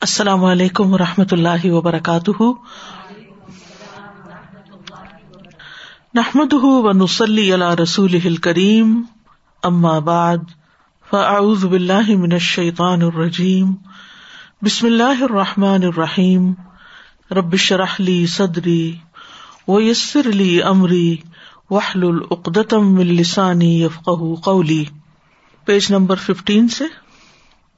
السلام علیکم و رحمۃ اللہ وبرکاتہ۔ نحمد و نسلی اللہ رسول کریم بعد، فاعوذ باللہ من الشیطان الرجیم۔ بسم اللہ الرحمٰن الرحیم۔ ربش رحلی صدری و یسر علی عمری وحل العقدم السانی یفق قولی۔ پیج نمبر ففٹین سے۔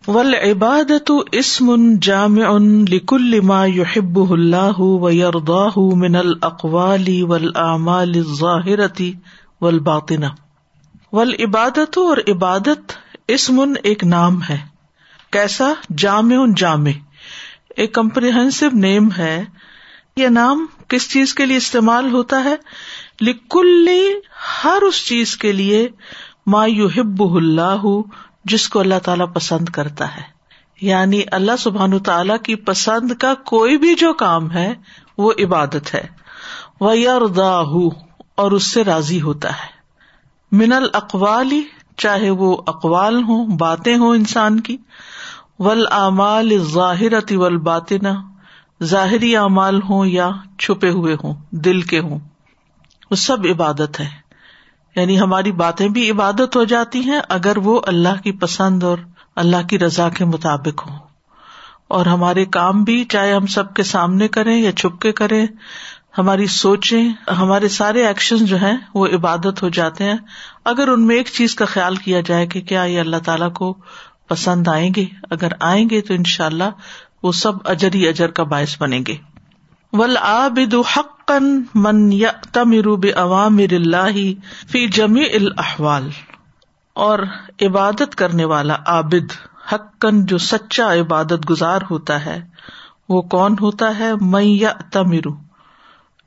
ول عبادت اسم جامع لکل ما يحب اللہ و یرداہ من الاقوال والاعمال الظاہرتی والباطنہ ول عبادت اور عبادت اسم ایک نام ہے. کیسا؟ جامع جامع. ایک کمپریہنسو نیم ہے. یہ نام کس چیز کے لیے استعمال ہوتا ہے؟ لکل ہر اس چیز کے لیے ما یحب اللہ جس کو اللہ تعالیٰ پسند کرتا ہے۔ یعنی اللہ سبحان تعالی کی پسند کا کوئی بھی جو کام ہے، وہ عبادت ہے۔ وہ یاردا اور اس سے راضی ہوتا ہے۔ من الاقوالی چاہے وہ اقوال ہوں، باتیں ہوں انسان کی۔ ول اعمال ظاہرتی ول ظاہری اعمال ہوں یا چھپے ہوئے ہوں، دل کے ہوں۔ وہ سب عبادت ہے۔ یعنی ہماری باتیں بھی عبادت ہو جاتی ہیں اگر وہ اللہ کی پسند اور اللہ کی رضا کے مطابق ہوں۔ اور ہمارے کام بھی چاہے ہم سب کے سامنے کریں یا چھپ کے کریں، ہماری سوچیں، ہمارے سارے ایکشن جو ہیں وہ عبادت ہو جاتے ہیں۔ اگر ان میں ایک چیز کا خیال کیا جائے کہ کیا یہ اللہ تعالیٰ کو پسند آئیں گے، اگر آئیں گے تو ان شاء اللہ وہ سب اجر ہی اجر کا باعث بنیں گے۔ ول آبد حقن من تمروب عوامر اللہ فی جمی الاحوال اور عبادت کرنے والا عابد حقن جو سچا عبادت گزار ہوتا ہے، وہ کون ہوتا ہے؟ من یا تمرو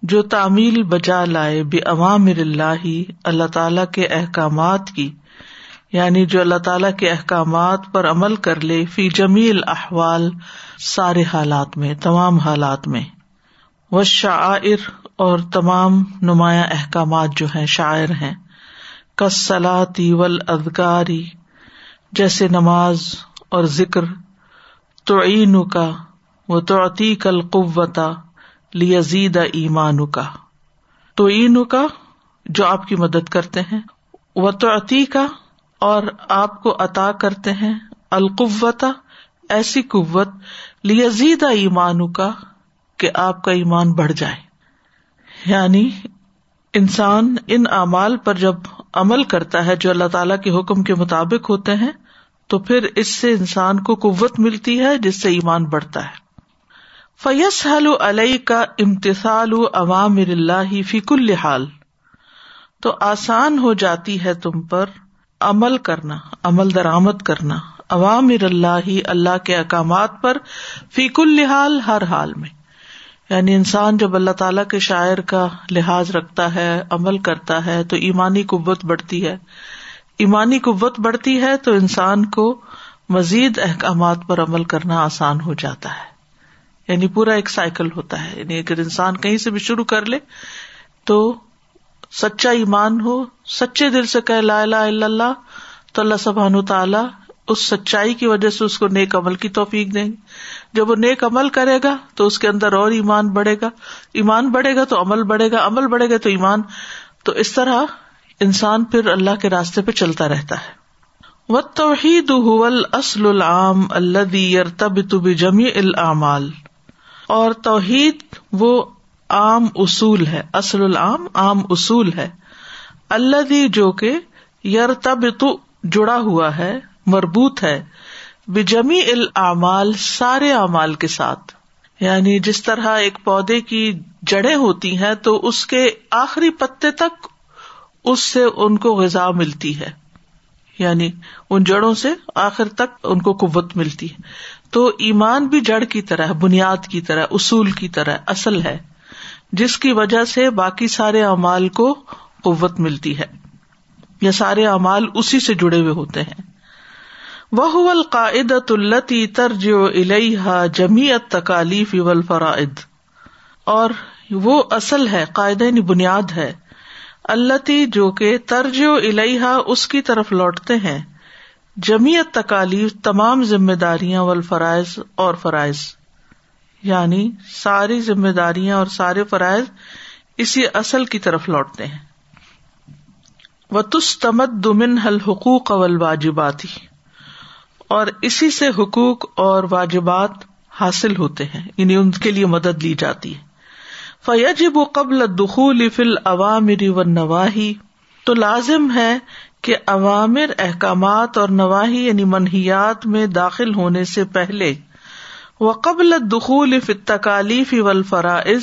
جو تعمیل بجا لائے بے عوامر اللہ اللہ تعالی کے احکامات کی۔ یعنی جو اللہ تعالی کے احکامات پر عمل کر لے فی جمیل احوال سارے حالات میں، تمام حالات میں۔ و شاعر اور تمام نمایاں احکامات جو ہیں شاعر ہیں۔ کسلاتی ول ادگاری جیسے نماز اور ذکر تو کا وہ توعتی کل قوتا لیزید ایمان کا تو کا جو آپ کی مدد کرتے ہیں وہ توعتی کا اور آپ کو عطا کرتے ہیں القوتا ایسی قوت، لیزید ایمان کا کہ آپ کا ایمان بڑھ جائے۔ یعنی انسان ان اعمال پر جب عمل کرتا ہے جو اللہ تعالی کے حکم کے مطابق ہوتے ہیں، تو پھر اس سے انسان کو قوت ملتی ہے، جس سے ایمان بڑھتا ہے۔ فیس حل علیہ کا امتسال عوام اللہ فیق الحال تو آسان ہو جاتی ہے تم پر عمل کرنا، عمل درآمد کرنا۔ عوام اللہ اللہ کے احکامات پر فیق الحال ہر حال میں۔ یعنی انسان جب اللہ تعالیٰ کے شاعر کا لحاظ رکھتا ہے، عمل کرتا ہے، تو ایمانی قوت بڑھتی ہے۔ ایمانی قوت بڑھتی ہے تو انسان کو مزید احکامات پر عمل کرنا آسان ہو جاتا ہے۔ یعنی پورا ایک سائیکل ہوتا ہے۔ یعنی اگر انسان کہیں سے بھی شروع کر لے تو سچا ایمان ہو، سچے دل سے کہ لا الہ الا اللہ، تو اللہ سبحان تعالیٰ اس سچائی کی وجہ سے اس کو نیک عمل کی توفیق دیں گے۔ جب وہ نیک عمل کرے گا تو اس کے اندر اور ایمان بڑھے گا۔ ایمان بڑھے گا تو عمل بڑھے گا، عمل بڑھے گا تو ایمان۔ تو اس طرح انسان پھر اللہ کے راستے پہ چلتا رہتا ہے۔ و توحید اصل العام اللہ تب تب جمی العمال اور توحید وہ عام اصول ہے، اصل العام عام اصول ہے۔ اللہ جو کہ یر تب تو جڑا ہوا ہے مربوط ہے بجمی العمال سارے اعمال کے ساتھ۔ یعنی جس طرح ایک پودے کی جڑیں ہوتی ہیں تو اس کے آخری پتے تک اس سے ان کو غذا ملتی ہے۔ یعنی ان جڑوں سے آخر تک ان کو قوت ملتی ہے۔ تو ایمان بھی جڑ کی طرح، بنیاد کی طرح، اصول کی طرح اصل ہے، جس کی وجہ سے باقی سارے اعمال کو قوت ملتی ہے۔ یا سارے اعمال اسی سے جڑے ہوئے ہوتے ہیں۔ وہ القاعدت التی ترج الحا جمیت تکالیف اول فرائد اور وہ اصل ہے، قاعدہ یعنی بنیاد ہے اللہ جو کہ ترج الحا اس کی طرف لوٹتے ہیں۔ جمیت تکالیف تمام ذمہ داریاں والفرائض اور فرائض۔ یعنی ساری ذمہ داریاں اور سارے فرائض اسی اصل کی طرف لوٹتے ہیں۔ و تس تمد دمن حل حقوق اول واجباتی اور اسی سے حقوق اور واجبات حاصل ہوتے ہیں یعنی ان کے لیے مدد لی جاتی ہے۔ فیجب قبل دخول فل عوامری و نواحی تو لازم ہے کہ عوامر احکامات اور نواحی یعنی منحیات میں داخل ہونے سے پہلے وہ قبل دخول تکالیف و الفرائض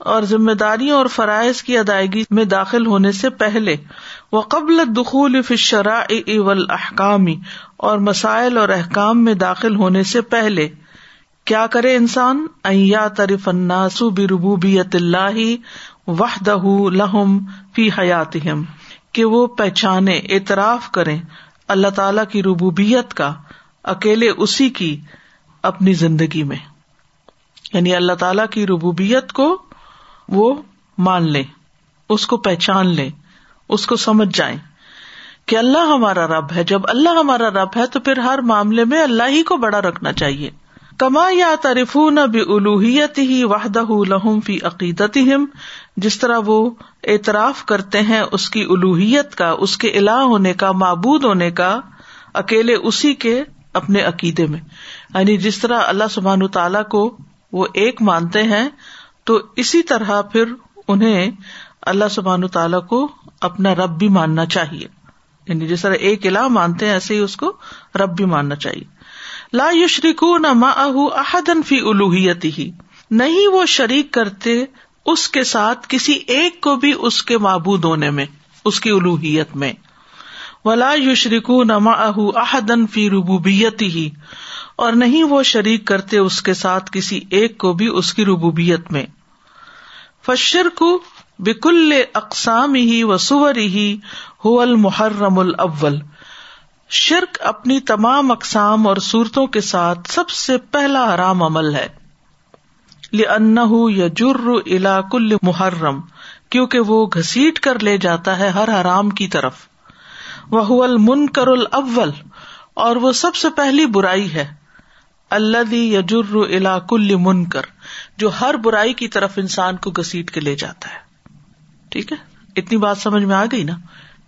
اور ذمہ داریوں اور فرائض کی ادائیگی میں داخل ہونے سے پہلے وہ قبل دخول شرح اول احکامی اور مسائل اور احکام میں داخل ہونے سے پہلے، کیا کرے انسان؟ ایا طرف الناسو بربوبیت اللہ وحدہ لہم فی حیات کہ وہ پہچانے، اعتراف کریں اللہ تعالی کی ربوبیت کا، اکیلے اسی کی اپنی زندگی میں۔ یعنی اللہ تعالی کی ربوبیت کو وہ مان لے، اس کو پہچان لے، اس کو سمجھ جائیں کہ اللہ ہمارا رب ہے۔ جب اللہ ہمارا رب ہے تو پھر ہر معاملے میں اللہ ہی کو بڑا رکھنا چاہیے۔ کما یا ترف نہ بھی الوحیت ہی واہدہ لہم فی عقیدت جس طرح وہ اعتراف کرتے ہیں اس کی الوحیت کا، اس کے الہ ہونے کا، معبود ہونے کا، اکیلے اسی کے اپنے عقیدے میں۔ یعنی جس طرح اللہ سبحان تعالی کو وہ ایک مانتے ہیں تو اسی طرح پھر انہیں اللہ سبحان تعالیٰ کو اپنا رب بھی ماننا چاہیے۔ یعنی جس طرح ایک الہ مانتے ہیں، ایسے ہی اس کو رب بھی ماننا چاہیے۔ لا یشریکو نہ ماں احدن فی الوحیت ہی نہیں وہ شریک کرتے اس کے ساتھ کسی ایک کو بھی اس کے معبود ہونے میں، اس کی الوحیت میں۔ ولا یشریکو نہ ماں احدن فی ربوبیت ہی اور نہیں وہ شریک کرتے اس کے ساتھ کسی ایک کو بھی اس کی ربوبیت میں۔ فشر کو بکل اقسام ہی و سور ہی ہو المحرم الاول۔ شرک اپنی تمام اقسام اور صورتوں کے ساتھ سب سے پہلا حرام عمل ہے۔ ان یا الا کل محرم، کیونکہ وہ گھسیٹ کر لے جاتا ہے ہر حرام کی طرف۔ وہ المنکر الاول اور وہ سب سے پہلی برائی ہے۔ اللہ یجر الا کل منکر جو ہر برائی کی طرف انسان کو گسیٹ کے لے جاتا ہے۔ ٹھیک ہے؟ اتنی بات سمجھ میں آ گئی نا؟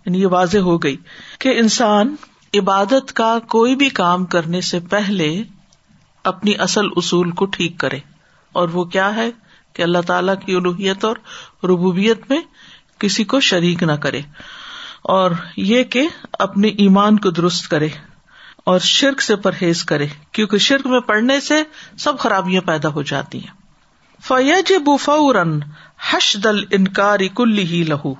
یعنی یہ واضح ہو گئی کہ انسان عبادت کا کوئی بھی کام کرنے سے پہلے اپنی اصل اصول کو ٹھیک کرے۔ اور وہ کیا ہے؟ کہ اللہ تعالی کی الوحیت اور ربوبیت میں کسی کو شریک نہ کرے۔ اور یہ کہ اپنے ایمان کو درست کرے اور شرک سے پرہیز کرے۔ کیونکہ شرک میں پڑنے سے سب خرابیاں پیدا ہو جاتی ہیں۔ فیج بفورن حش دل انکاری کل ہی لہو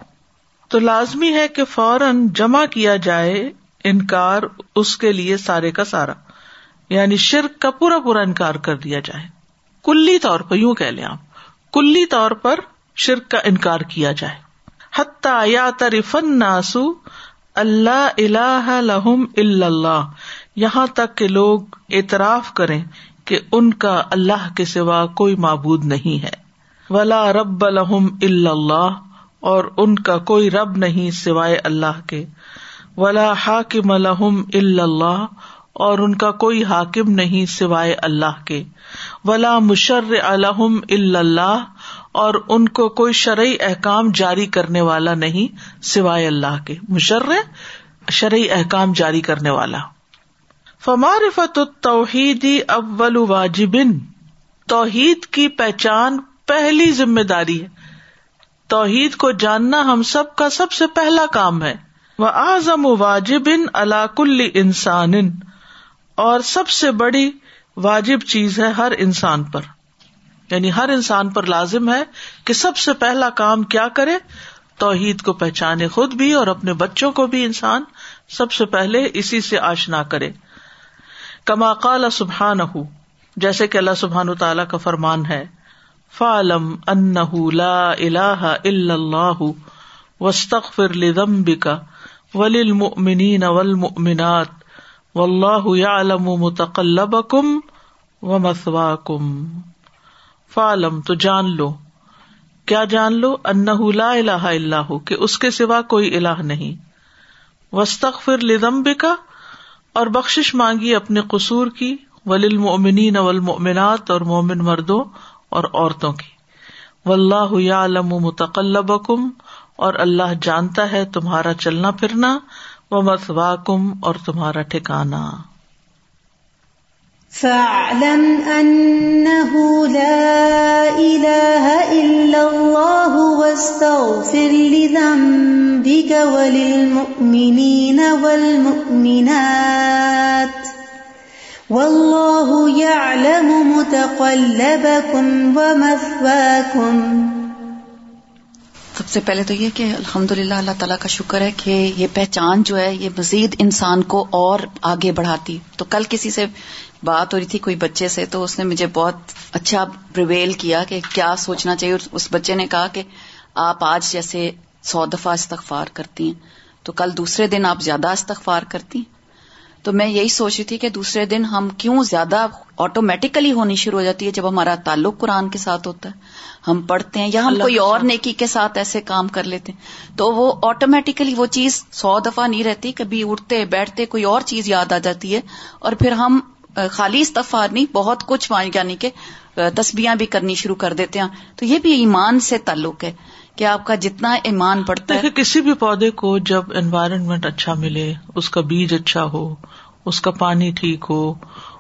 تو لازمی ہے کہ فوراً جمع کیا جائے انکار اس کے لیے سارے کا سارا۔ یعنی شرک کا پورا پورا انکار کر دیا جائے۔ کلی طور پر یوں کہ لیں آپ۔ کلی طور پر شرک کا انکار کیا جائے۔ حتیٰ یا ترفن ناسو اللہ اللہ لہم اللہ۔ یہاں تک کہ لوگ اعتراف کریں کہ ان کا اللہ کے سوا کوئی معبود نہیں ہے۔ ولا رب الحم اللہ اور ان کا کوئی رب نہیں سوائے اللہ کے۔ ولا حاکم الحم اللہ اور ان کا کوئی حاکم نہیں سوائے اللہ کے۔ ولا مشر الحم اللہ اور ان کو کوئی شرعی احکام جاری کرنے والا نہیں سوائے اللہ کے۔ مشر شرعی احکام جاری کرنے والا۔ فمارفت توحیدی اول واجبن توحید کی پہچان پہلی ذمہ داری ہے۔ توحید کو جاننا ہم سب کا سب سے پہلا کام ہے۔ وہ اعظم واجبن کل انسان، اور سب سے بڑی واجب چیز ہے ہر انسان پر۔ یعنی ہر انسان پر لازم ہے کہ سب سے پہلا کام کیا کرے۔ توحید کو پہچانے خود بھی اور اپنے بچوں کو بھی انسان سب سے پہلے اسی سے آشنا کرے۔ کما قال سبحان جیسے کہ اللہ سبحان تعالیٰ کا فرمان ہے فالم ان لا الہ الا اللہ وسطر لذنبک وللمؤمنین والمؤمنات واللہ یعلم متقلبکم ومثواکم۔ فالم تو جان لو۔ کیا جان لو؟ ان لا الہ اللہ کہ اس کے سوا کوئی الہ نہیں۔ وسط فر کا اور بخش مانگی اپنے قصور کی ولیل مومنین والمؤمنات اور مومن مردوں اور عورتوں کی۔ و اللہ علم متقلب اور اللہ جانتا ہے تمہارا چلنا پھرنا و مسواکم اور تمہارا ٹھکانا۔ فاعلم انه لا اله الا الله واستغفر لذنبك وللمؤمنين والمؤمنات واللہ يعلم متقلبكم ومثواكم سب سے پہلے تو یہ کہ الحمد للہ اللہ تعالیٰ کا شکر ہے کہ یہ پہچان جو ہے یہ مزید انسان کو اور آگے بڑھاتی تو کل کسی سے بات ہو رہی تھی کوئی بچے سے تو اس نے مجھے بہت اچھا پریویل کیا کہ کیا سوچنا چاہیے۔ اس بچے نے کہا کہ آپ آج جیسے سو دفعہ استغفار کرتی ہیں تو کل دوسرے دن آپ زیادہ استغفار کرتی ہیں۔ تو میں یہی سوچ رہی تھی کہ دوسرے دن ہم کیوں زیادہ آٹومیٹیکلی ہونی شروع ہو جاتی ہے جب ہمارا تعلق قرآن کے ساتھ ہوتا ہے۔ ہم پڑھتے ہیں یا ہم کوئی اور نیکی کے ساتھ ایسے کام کر لیتے ہیں۔ تو وہ آٹومیٹیکلی وہ چیز سو دفعہ نہیں رہتی کبھی اٹھتے بیٹھتے کوئی اور چیز یاد آ جاتی ہے۔ اور پھر ہم خالی استفار نہیں، بہت کچھ یعنی کہ تسبیاں بھی کرنی شروع کر دیتے ہیں۔ تو یہ بھی ایمان سے تعلق ہے کہ آپ کا جتنا ایمان بڑھتا ہے۔ کسی بھی پودے کو جب انوائرمنٹ اچھا ملے، اس کا بیج اچھا ہو، اس کا پانی ٹھیک ہو،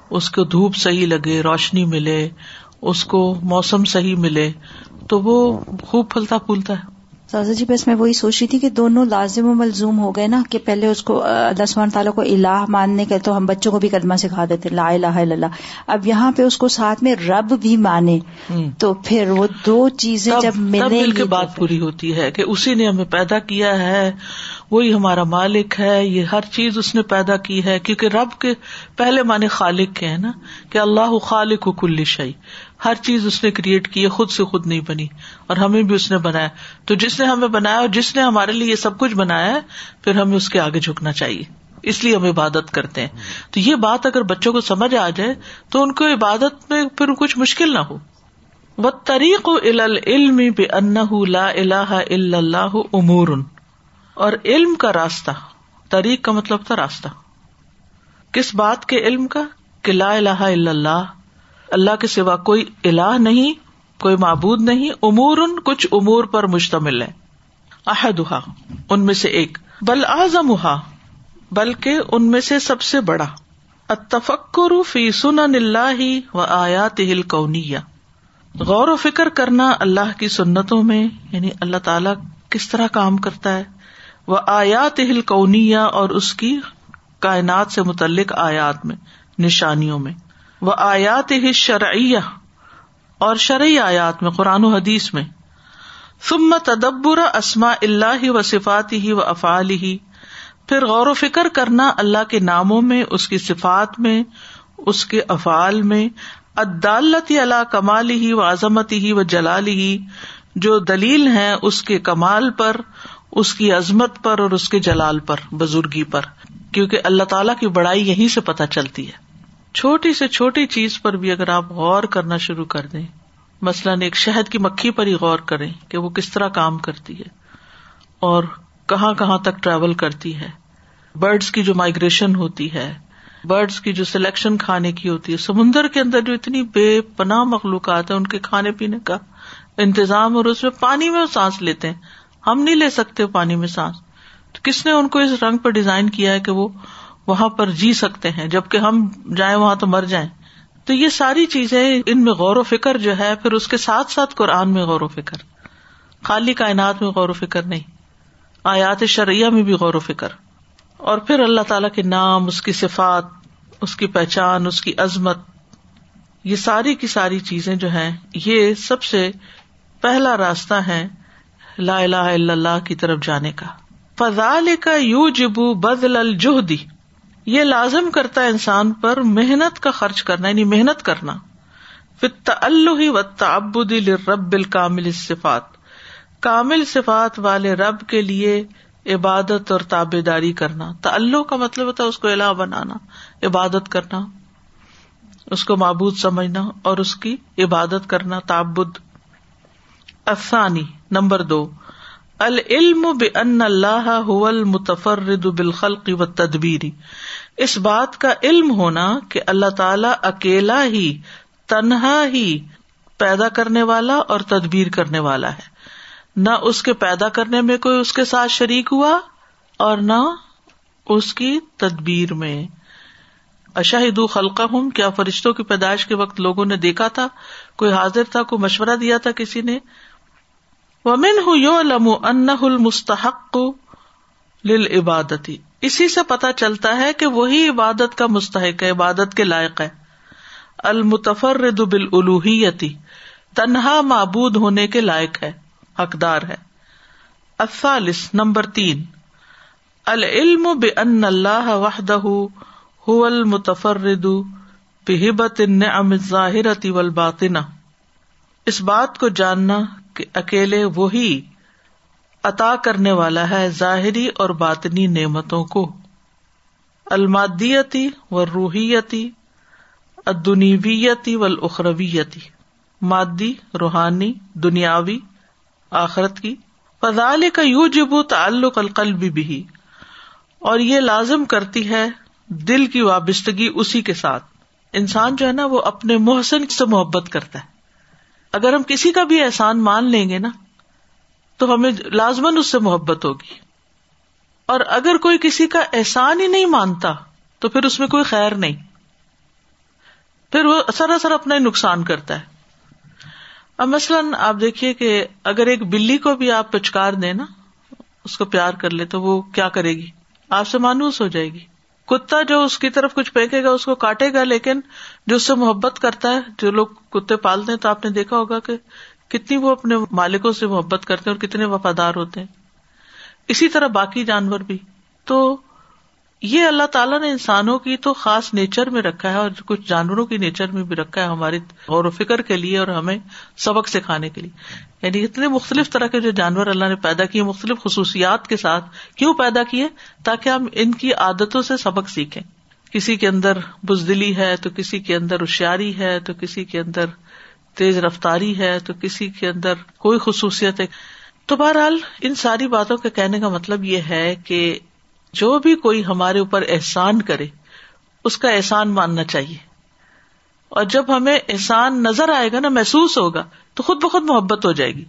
اس کو دھوپ صحیح لگے، روشنی ملے، اس کو موسم صحیح ملے، تو وہ خوب پھلتا پھولتا ہے۔ سازا جی بس میں وہی سوچ رہی تھی کہ دونوں لازم و ملزوم ہو گئے نا کہ پہلے اس کو اللہ سبحانہ تعالیٰ کو الہ ماننے کے تو ہم بچوں کو بھی قدمہ سکھا دیتے لا الہ الا اللہ۔ اب یہاں پہ اس کو ساتھ میں رب بھی مانے تو پھر وہ دو چیزیں جب ملے کے بعد پوری ہوتی ہے کہ اسی نے ہمیں پیدا کیا ہے وہی ہمارا مالک ہے یہ ہر چیز اس نے پیدا کی ہے۔ کیونکہ رب کے پہلے معنی خالق کے ہے نا کہ اللہ خالق کل شعی ہر چیز اس نے کریٹ کی ہے، خود سے خود نہیں بنی، اور ہمیں بھی اس نے بنایا۔ تو جس نے ہمیں بنایا اور جس نے ہمارے لیے یہ سب کچھ بنایا ہے، پھر ہمیں اس کے آگے جھکنا چاہیے۔ اس لیے ہم عبادت کرتے ہیں۔ تو یہ بات اگر بچوں کو سمجھ آ جائے، تو ان کو عبادت میں پھر کچھ مشکل نہ ہو۔ وہ طریق علم بے ان لا اللہ اللہ امور اور علم کا راستہ، طریق کا مطلب تھا راستہ۔ کس بات کے علم کا؟ کہ لا الہ الا اللہ اللہ کے سوا کوئی الہ نہیں، کوئی معبود نہیں امور ان کچھ امور پر مشتمل ہے۔ احدہ ان میں سے ایک۔ بل اعظم بلکہ ان میں سے سب سے بڑا۔ اتفکر فی سنن اللہ و آیات ہل کونیا غور و فکر کرنا اللہ کی سنتوں میں یعنی اللہ تعالی کس طرح کام کرتا ہے۔ وہ آیات ہل کونیا اور اس کی کائنات سے متعلق آیات میں، نشانیوں میں۔ وہ آیات ہی شرعیہ اور شرعی آیات میں، قرآن و حدیث میں۔ ثم تدبر اسما اللہ و صفات ہی و افعال ہی پھر غور و فکر کرنا اللہ کے ناموں میں، اس کی صفات میں، اس کے افعال میں۔ عدالت اللہ کمال ہی و عظمت ہی و جلال ہی جو دلیل ہے اس کے کمال پر، اس کی عظمت پر اور اس کے جلال پر، بزرگی پر۔ کیونکہ اللہ تعالیٰ کی بڑائی یہیں سے پتہ چلتی ہے۔ چھوٹی سے چھوٹی چیز پر بھی اگر آپ غور کرنا شروع کر دیں، مثلاً ایک شہد کی مکھی پر ہی غور کریں کہ وہ کس طرح کام کرتی ہے اور کہاں کہاں تک ٹریول کرتی ہے۔ برڈس کی جو مائگریشن ہوتی ہے برڈس کی جو سلیکشن کھانے کی ہوتی ہے، سمندر کے اندر جو اتنی بے پناہ مخلوقات ہیں، ان کے کھانے پینے کا انتظام اور اس میں پانی میں سانس لیتے ہیں۔ ہم نہیں لے سکتے پانی میں سانس۔ تو کس نے ان کو اس رنگ پر ڈیزائن کیا ہے کہ وہ وہاں پر جی سکتے ہیں جبکہ ہم جائیں وہاں تو مر جائیں تو یہ ساری چیزیں ان میں غور و فکر جو ہے، پھر اس کے ساتھ ساتھ قرآن میں غور و فکر، خالی کائنات میں غور و فکر نہیں، آیات شرعیہ میں بھی غور و فکر۔ اور پھر اللہ تعالی کے نام، اس کی صفات، اس کی پہچان، اس کی عظمت، یہ ساری کی ساری چیزیں جو ہیں، یہ سب سے پہلا راستہ ہے لا الہ الا اللہ کی طرف جانے کا۔ فضال کا یو جبو بدل الجہدی یہ لازم کرتا ہے انسان پر محنت کا خرچ کرنا یعنی محنت کرنا۔ اللہ و تعبد رب الکامل صفات کامل صفات والے رب کے لیے عبادت اور تابے داری کرنا۔ تعلق کا مطلب ہوتا ہے اس کو الہ بنانا، عبادت کرنا، اس کو معبود سمجھنا اور اس کی عبادت کرنا، تعبد۔ افسانی نمبر دو۔ العلم بن اللہ المتفرد بالخلق و تدبیری اس بات کا علم ہونا کہ اللہ تعالی اکیلا ہی، تنہا ہی پیدا کرنے والا اور تدبیر کرنے والا ہے۔ نہ اس کے پیدا کرنے میں کوئی اس کے ساتھ شریک ہوا اور نہ اس کی تدبیر میں۔ اشاہد خلقہ ہوں کیا فرشتوں کی پیدائش کے وقت لوگوں نے دیکھا تھا؟ کوئی حاضر تھا، کوئی مشورہ دیا تھا کسی نے؟ ومن ہوں یو لم ان المستحق عبادتی اسی سے پتا چلتا ہے کہ وہی عبادت کا مستحق ہے، عبادت کے لائق ہے۔ المتفرد بالالوہیتی تنہا معبود ہونے کے لائق ہے، حقدار ہے۔ الثالث، نمبر تین۔ العلم بان اللہ وحدہ هو المتفرد بہبت النعم الظاہرۃ والباطنہ اس بات کو جاننا کہ اکیلے وہی عطا کرنے والا ہے ظاہری اور باطنی نعمتوں کو۔ المادیتی و روحیتی ادنیویتی و اخرویتی مادی، روحانی، دنیاوی، آخرت کی۔ فضال کا یو جبو تعلق القلب بھی اور یہ لازم کرتی ہے دل کی وابستگی اسی کے ساتھ۔ انسان جو ہے نا وہ اپنے محسن سے محبت کرتا ہے۔ اگر ہم کسی کا بھی احسان مان لیں گے نا، تو ہمیں لازمن اس سے محبت ہوگی۔ اور اگر کوئی کسی کا احسان ہی نہیں مانتا، تو پھر اس میں کوئی خیر نہیں۔ پھر وہ سراسر اپنا ہی نقصان کرتا ہے۔ اب مثلاً آپ دیکھیے کہ اگر ایک بلی کو بھی آپ پچکار دیں نا، اس کو پیار کر لے تو وہ کیا کرے گی؟ آپ سے مانوس ہو جائے گی۔ کتا جو اس کی طرف کچھ پھینکے گا، اس کو کاٹے گا، لیکن جو اس سے محبت کرتا ہے، جو لوگ کتے پالتے ہیں، تو آپ نے دیکھا ہوگا کہ کتنی وہ اپنے مالکوں سے محبت کرتے ہیں اور کتنے وفادار ہوتے ہیں۔ اسی طرح باقی جانور بھی۔ تو یہ اللہ تعالیٰ نے انسانوں کی تو خاص نیچر میں رکھا ہے اور کچھ جانوروں کی نیچر میں بھی رکھا ہے ہماری غور و فکر کے لیے اور ہمیں سبق سکھانے کے لیے۔ یعنی اتنے مختلف طرح کے جو جانور اللہ نے پیدا کیے، مختلف خصوصیات کے ساتھ کیوں پیدا کیے؟ تاکہ ہم ان کی عادتوں سے سبق سیکھیں۔ کسی کے اندر بزدلی ہے تو کسی کے اندر ہوشیاری ہے تو کسی کے اندر تیز رفتاری ہے تو کسی کے اندر کوئی خصوصیت ہے۔ تو بہرحال ان ساری باتوں کے کہنے کا مطلب یہ ہے کہ جو بھی کوئی ہمارے اوپر احسان کرے، اس کا احسان ماننا چاہیے۔ اور جب ہمیں احسان نظر آئے گا نا، محسوس ہوگا، تو خود بخود محبت ہو جائے گی۔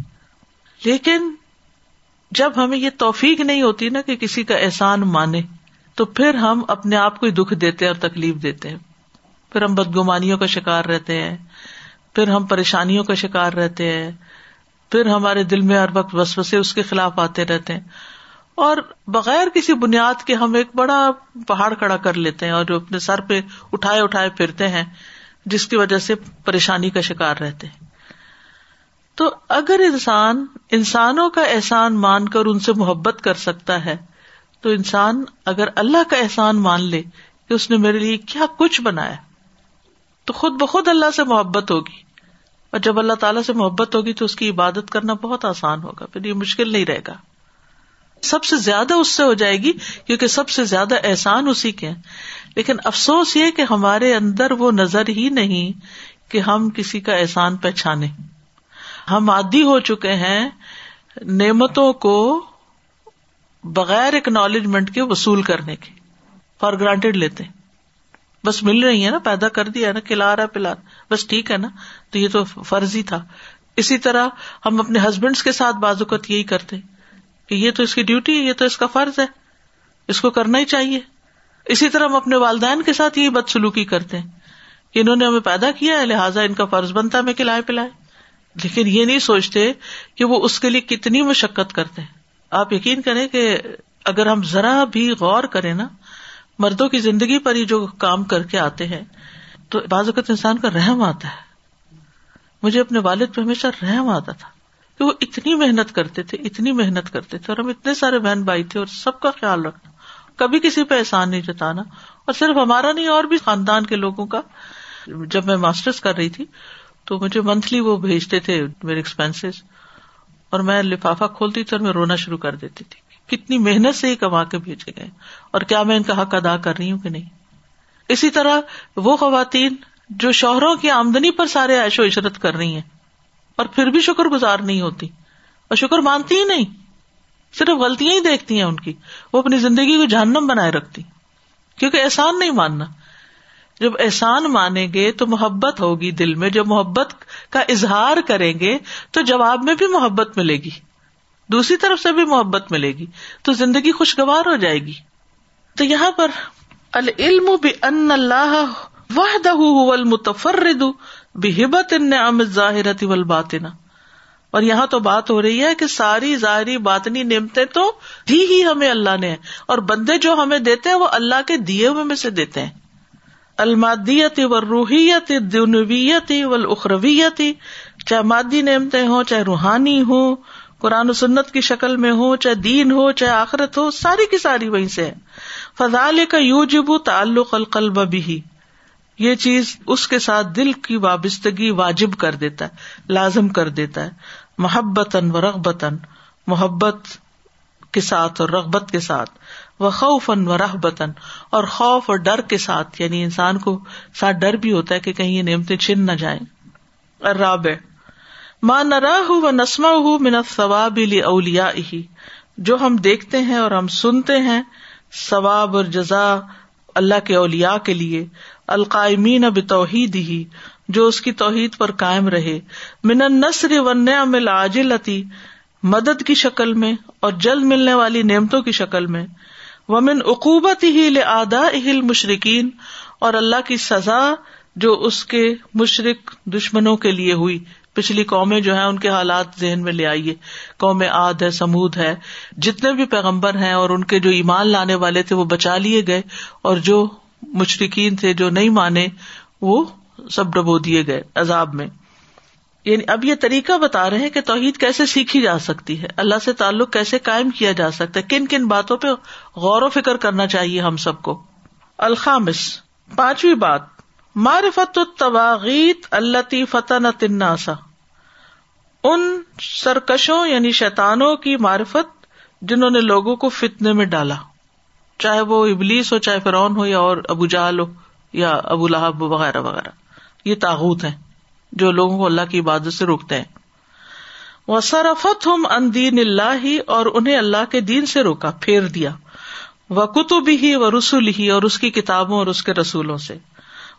لیکن جب ہمیں یہ توفیق نہیں ہوتی نا کہ کسی کا احسان مانے، تو پھر ہم اپنے آپ کو ہی دکھ دیتے اور تکلیف دیتے ہیں۔ پھر ہم بدگمانیوں کا شکار رہتے ہیں، پھر ہم پریشانیوں کا شکار رہتے ہیں، پھر ہمارے دل میں ہر وقت وسوسے اس کے خلاف آتے رہتے ہیں۔ اور بغیر کسی بنیاد کے ہم ایک بڑا پہاڑ کھڑا کر لیتے ہیں اور جو اپنے سر پہ اٹھائے اٹھائے پھرتے ہیں، جس کی وجہ سے پریشانی کا شکار رہتے ہیں۔ تو اگر انسان، انسانوں کا احسان مان کر ان سے محبت کر سکتا ہے، تو انسان اگر اللہ کا احسان مان لے کہ اس نے میرے لیے کیا کچھ بنایا، تو خود بخود اللہ سے محبت ہوگی۔ اور جب اللہ تعالیٰ سے محبت ہوگی تو اس کی عبادت کرنا بہت آسان ہوگا، پھر یہ مشکل نہیں رہے گا۔ سب سے زیادہ اس سے ہو جائے گی کیونکہ سب سے زیادہ احسان اسی کے ہیں۔ لیکن افسوس یہ کہ ہمارے اندر وہ نظر ہی نہیں کہ ہم کسی کا احسان پہچانے۔ ہم عادی ہو چکے ہیں نعمتوں کو بغیر اکنالجمنٹ کے وصول کرنے کے۔ فار گرانٹیڈ لیتے بس مل رہی ہے نا، پیدا کر دیا نا، کھلا رہا پلا بس ٹھیک ہے نا۔ تو یہ تو فرض ہی تھا۔ اسی طرح ہم اپنے ہسبینڈس کے ساتھ بازوقت یہی کرتے۔ کہ یہ تو اس کی ڈیوٹی ہے، یہ تو اس کا فرض ہے۔ اس کو کرنا ہی چاہیے۔ اسی طرح ہم اپنے والدین کے ساتھ یہی بد سلوکی کرتے ہیں کہ انہوں نے ہمیں پیدا کیا ہے، لہٰذا ان کا فرض بنتا ہے، ہمیں کھلائے پلائے۔ لیکن یہ نہیں سوچتے کہ وہ اس کے لیے کتنی مشقت کرتے ہیں۔ آپ یقین کریں کہ اگر ہم ذرا بھی غور کریں نا، مردوں کی زندگی پر ہی جو کام کر کے آتے ہیں، تو بعض اوقات انسان کا رحم آتا ہے۔ مجھے اپنے والد پہ ہمیشہ رحم آتا تھا۔ کہ وہ اتنی محنت کرتے تھے، اتنی محنت کرتے تھے، اور ہم اتنے سارے بہن بھائی تھے اور سب کا خیال رکھنا۔ کبھی کسی پہ احسان نہیں جتانا۔ اور صرف ہمارا نہیں، اور بھی خاندان کے لوگوں کا۔ جب میں ماسٹرس کر رہی تھی، تو مجھے منتھلی وہ بھیجتے تھے میرے ایکسپینس اور میں لفافہ کھولتی تھی اور میں رونا شروع کر دیتی تھی کتنی محنت سے ہی کما کے بھیجے گئے۔ اور کیا میں ان کا حق ادا کر رہی ہوں کہ نہیں؟ اسی طرح وہ خواتین جو شوہروں کی آمدنی پر سارے عیش و عشرت کر رہی ہیں اور پھر بھی شکر گزار نہیں ہوتی اور شکر مانتی ہی نہیں صرف غلطیاں ہی دیکھتی ہیں ان کی وہ اپنی زندگی کو جہنم بنائے رکھتی کیونکہ احسان نہیں ماننا جب احسان مانیں گے تو محبت ہوگی دل میں جب محبت کا اظہار کریں گے تو جواب میں بھی محبت ملے گی دوسری طرف سے بھی محبت ملے گی تو زندگی خوشگوار ہو جائے گی تو یہاں پر العلم ان اللہ وحدہ المتفرد بحبت النعم الظاہرۃ والباطنہ۔ اور یہاں تو بات ہو رہی ہے کہ ساری ظاہری باطنی نعمتیں تو دی ہی ہمیں اللہ نے، اور بندے جو ہمیں دیتے ہیں وہ اللہ کے دیے ہوئے میں سے دیتے ہیں۔ المادیت و روحیت دنویت و اخرویت چاہے مادی نعمتیں ہوں، چاہے روحانی ہوں، قرآن و سنت کی شکل میں ہو چاہے دین ہو، چاہے آخرت ہو، ساری کی ساری وہیں سے۔ فضال کا یو جبو تعلق القلب بھی یہ چیز اس کے ساتھ دل کی وابستگی واجب کر دیتا ہے، لازم کر دیتا ہے۔ محبت و رغبتاً، محبت کے ساتھ اور رغبت کے ساتھ۔ وہ خوف ان و رحبتاً، اور خوف اور ڈر کے ساتھ۔ یعنی انسان کو ساتھ ڈر بھی ہوتا ہے کہ کہیں یہ نعمتیں چھن نہ جائیں۔ راب ماں نرا ہوں و نسما ہوں منت ثواب اولیا ہی جو ہم دیکھتے ہیں اور ہم سنتے ہیں، ثواب اور جزا اللہ کے اولیا کے لیے۔ القائمین اب توحید ہی جو اس کی توحید پر قائم رہے۔ من نسر و نعم عاجلتی مدد کی شکل میں اور جلد ملنے والی نعمتوں کی شکل میں۔ ومن عقوبت ہی لدا ہل مشرقین اور اللہ کی سزا جو اس کے مشرق دشمنوں کے لیے ہوئی۔ پچھلی قومیں جو ہیں، ان کے حالات ذہن میں لے آئیے۔ قوم آد ہے، سمود ہے۔ جتنے بھی پیغمبر ہیں اور ان کے جو ایمان لانے والے تھے، وہ بچا لیے گئے۔ اور جو مشرقین تھے جو نہیں مانے، وہ سب ڈبو دیے گئے عذاب میں۔ یعنی اب یہ طریقہ بتا رہے ہیں کہ توحید کیسے سیکھی جا سکتی ہے، اللہ سے تعلق کیسے قائم کیا جا سکتا ہے، کن کن باتوں پہ غور و فکر کرنا چاہیے ہم سب کو۔ الخامس، پانچویں بات، معرفت التواغیت اللہ فتح تناسا ان سرکشوں یعنی شیتانوں کی معرفت جنہوں نے لوگوں کو فتنے میں ڈالا۔ چاہے وہ ابلیس ہو، چاہے فرعون ہو یا اور ابو جہل ہو یا ابو لہب وغیرہ وغیرہ۔ یہ تاغت ہیں جو لوگوں کو اللہ کی عبادت سے روکتے ہیں۔ وہ سرفت ہم اندین اللہ ہی اور انہیں اللہ کے دین سے روکا، پھیر دیا۔ وہ کتب ہی و رسول ہی اور اس کی کتابوں اور اس کے رسولوں سے۔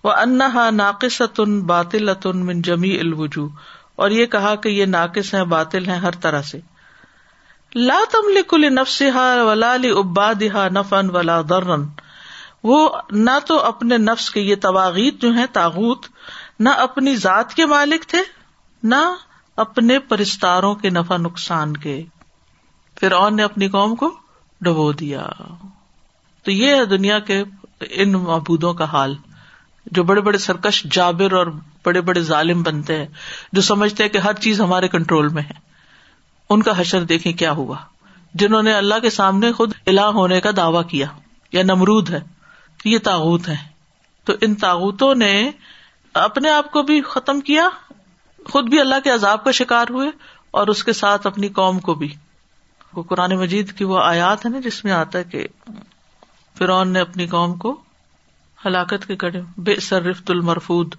وہ انہا ناقص باطل من جمی الوجو اور یہ کہا کہ یہ ناقص ہے باطل ہے ہر طرح سے۔ لا تم لکل نفس ولا اباد نفن ولا درن وہ نہ تو اپنے نفس کے یہ تواغیت جو ہے تاغت نہ اپنی ذات کے مالک تھے، نہ اپنے پرستاروں کے نفع نقصان کے۔ پھر نے اپنی قوم کو ڈبو دیا۔ تو یہ ہے دنیا کے ان معبودوں کا حال، جو بڑے بڑے سرکش، جابر اور بڑے بڑے ظالم بنتے ہیں، جو سمجھتے ہیں کہ ہر چیز ہمارے کنٹرول میں ہے۔ ان کا حشر دیکھیں کیا ہوا۔ جنہوں نے اللہ کے سامنے خود الہ ہونے کا دعوی کیا، یا نمرود ہے، یہ تاغت ہے تو ان تاغتوں نے اپنے آپ کو بھی ختم کیا، خود بھی اللہ کے عذاب کا شکار ہوئے، اور اس کے ساتھ اپنی قوم کو بھی۔ وہ قرآن مجید کی وہ آیات ہے نا، جس میں آتا ہے کہ فرعون نے اپنی قوم کو ہلاکت کے کڑے بے رفت المرفود۔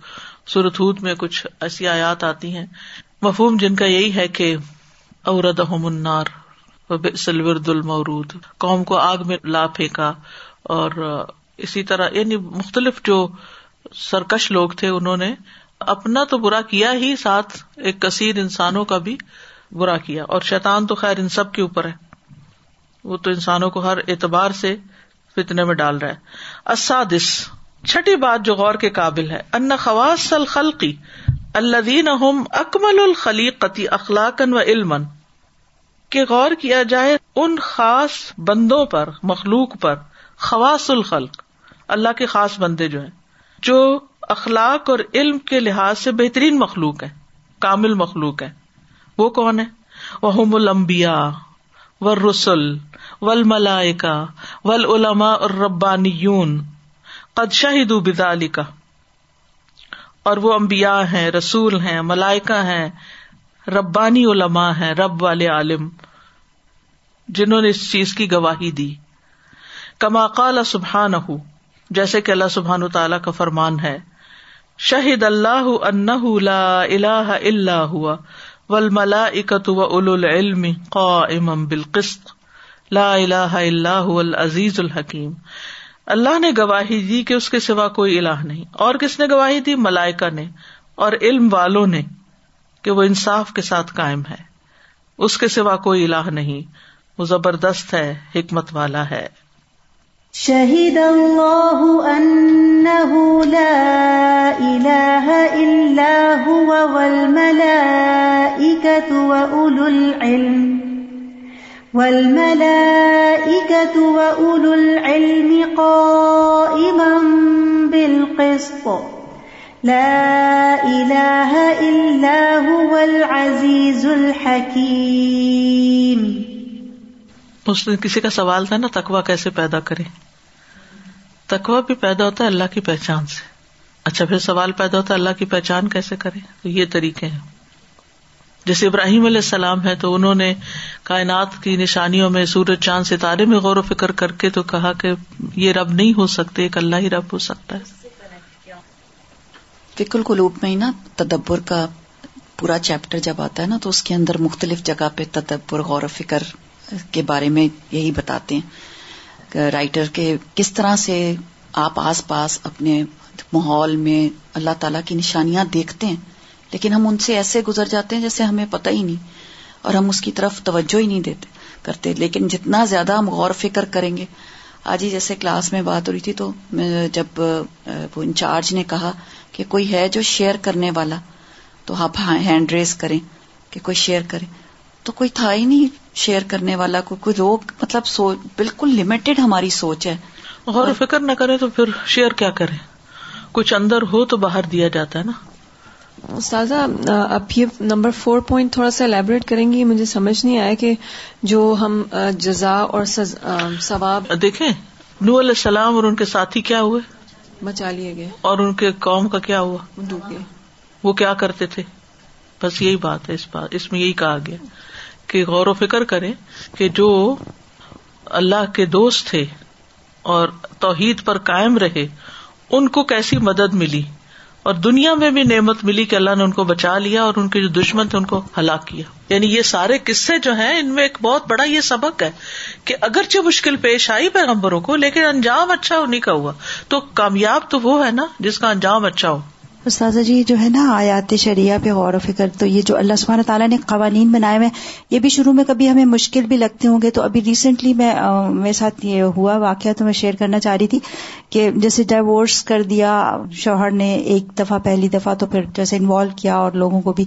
سرتھوت میں کچھ ایسی آیات آتی ہیں۔ مفہوم جن کا یہی ہے کہ عورت منار ورد المورود۔ قوم کو آگ میں لا پھینکا اور اسی طرح یعنی مختلف جو سرکش لوگ تھے انہوں نے اپنا تو برا کیا ہی، ساتھ ایک کثیر انسانوں کا بھی برا کیا۔ اور شیطان تو خیر ان سب کے اوپر ہے۔ وہ تو انسانوں کو ہر اعتبار سے فتنے میں ڈال رہا ہے۔ اسادس چھٹی بات جو غور کے قابل ہے۔ ان خواص الخلقی الدین اکمل الخلیقتی اخلاقن و علم کہ غور کیا جائے ان خاص بندوں پر، مخلوق پر، خواص الخلق، اللہ کے خاص بندے جو ہیں، جو اخلاق اور علم کے لحاظ سے بہترین مخلوق ہے کامل مخلوق ہے وہ کون ہے وہ المبیا و رسول ول ملائکا ول علما اور ربانی قد شاہد بدالی کا اور وہ امبیا ہیں، رسول ہیں ملائکا ہیں، ربانی علما ہیں، رب والے عالم۔ جنہوں نے اس چیز کی گواہی دی۔ کما قال سبحان جیسے کہ اللہ سبحان تعالیٰ کا فرمان ہے شہید اللہ ان لا الہ الا ہوا ول اکت و اول العلم قا بالقسط، لا الہ الا هو العزیز الحکیم۔ اللہ نے گواہی دی کہ اس کے سوا کوئی الہ نہیں۔ اور کس نے گواہی دی؟ ملائکا نے۔ اور علم والوں نے کہ وہ انصاف کے ساتھ قائم ہے۔ اس کے سوا کوئی الہ نہیں۔ وہ زبردست ہے، حکمت والا ہے۔ شہید اللہ انه لا الہ الا هو والملائکة وأولو العلم۔ والملائکة وأولو العلم قائما بالقسط۔ لا الہ الا هو العزیز الحکیم۔ اس کسی کا سوال تھا نا تکوا کیسے پیدا کرے تکوا بھی پیدا ہوتا ہے اللہ کی پہچان سے۔ اچھا پھر سوال پیدا ہوتا ہے اللہ کی پہچان کیسے کرے تو یہ طریقے ہیں۔ جیسے ابراہیم علیہ السلام ہے تو انہوں نے کائنات کی نشانیوں میں، سورج، چاند، ستارے میں غور و فکر کر کے تو کہا کہ یہ رب نہیں ہو سکتے، ایک اللہ ہی رب ہو سکتا ہے۔ فکل قلوب میں ہی نا تدبر کا پورا چیپٹر جب آتا ہے نا، تو اس کے اندر مختلف جگہ پہ تدبر، غور و فکر کے بارے میں یہی بتاتے ہیں رائٹر کے کس طرح سے آپ آس پاس اپنے ماحول میں اللہ تعالی کی نشانیاں دیکھتے ہیں، لیکن ہم ان سے ایسے گزر جاتے ہیں جیسے ہمیں پتہ ہی نہیں اور ہم اس کی طرف توجہ ہی نہیں دیتے، کرتے، لیکن جتنا زیادہ ہم غور فکر کریں گے۔ آج ہی جیسے کلاس میں بات ہو رہی تھی تو جب وہ انچارج نے کہا کہ کوئی ہے جو شیئر کرنے والا، تو آپ ہینڈ ریز کریں کہ کوئی شیئر کرے۔ تو کوئی تھا ہی نہیں شیئر کرنے والا کو کوئی لوگ مطلب سوچ بالکل لمیٹڈ ہماری سوچ ہے۔ غور و فکر نہ کرے تو پھر شیئر کیا کرے کچھ اندر ہو تو باہر دیا جاتا ہے نا۔ استاذہ اب یہ نمبر فور پوائنٹ تھوڑا سا الیبوریٹ کریں گی مجھے سمجھ نہیں آیا کہ جو ہم جزا اور ثواب دیکھیں نو علیہ السلام اور ان کے ساتھی کیا ہوئے؟ بچا لیے گئے۔ اور ان کے قوم کا کیا ہوا؟ ڈوب گئے۔ وہ کیا کرتے تھے؟ بس یہی بات ہے اس بات اس میں یہی کہا گیا۔ کہ غور و فکر کریں کہ جو اللہ کے دوست تھے اور توحید پر قائم رہے، ان کو کیسی مدد ملی؟ اور دنیا میں بھی نعمت ملی کہ اللہ نے ان کو بچا لیا اور ان کے جو دشمن تھے، ان کو ہلاک کیا۔ یعنی یہ سارے قصے جو ہیں، ان میں ایک بہت بڑا یہ سبق ہے کہ اگرچہ مشکل پیش آئی پیغمبروں کو، لیکن انجام اچھا انہیں کا ہوا۔ تو کامیاب تو وہ ہے نا جس کا انجام اچھا ہو۔ استاذہ جی جو ہے نا آیات شریعہ پہ غور و فکر، تو یہ جو اللہ سبحانہ تعالیٰ نے قوانین بنائے ہوئے یہ بھی شروع میں کبھی ہمیں مشکل بھی لگتے ہوں گے۔ تو ابھی ریسنٹلی میں میرے ساتھ یہ ہوا واقعہ تو میں شیئر کرنا چاہ رہی تھی کہ جیسے ڈائیورس کر دیا، شوہر نے ایک دفعہ پہلی دفعہ تو پھر جیسے انوالو کیا اور لوگوں کو بھی۔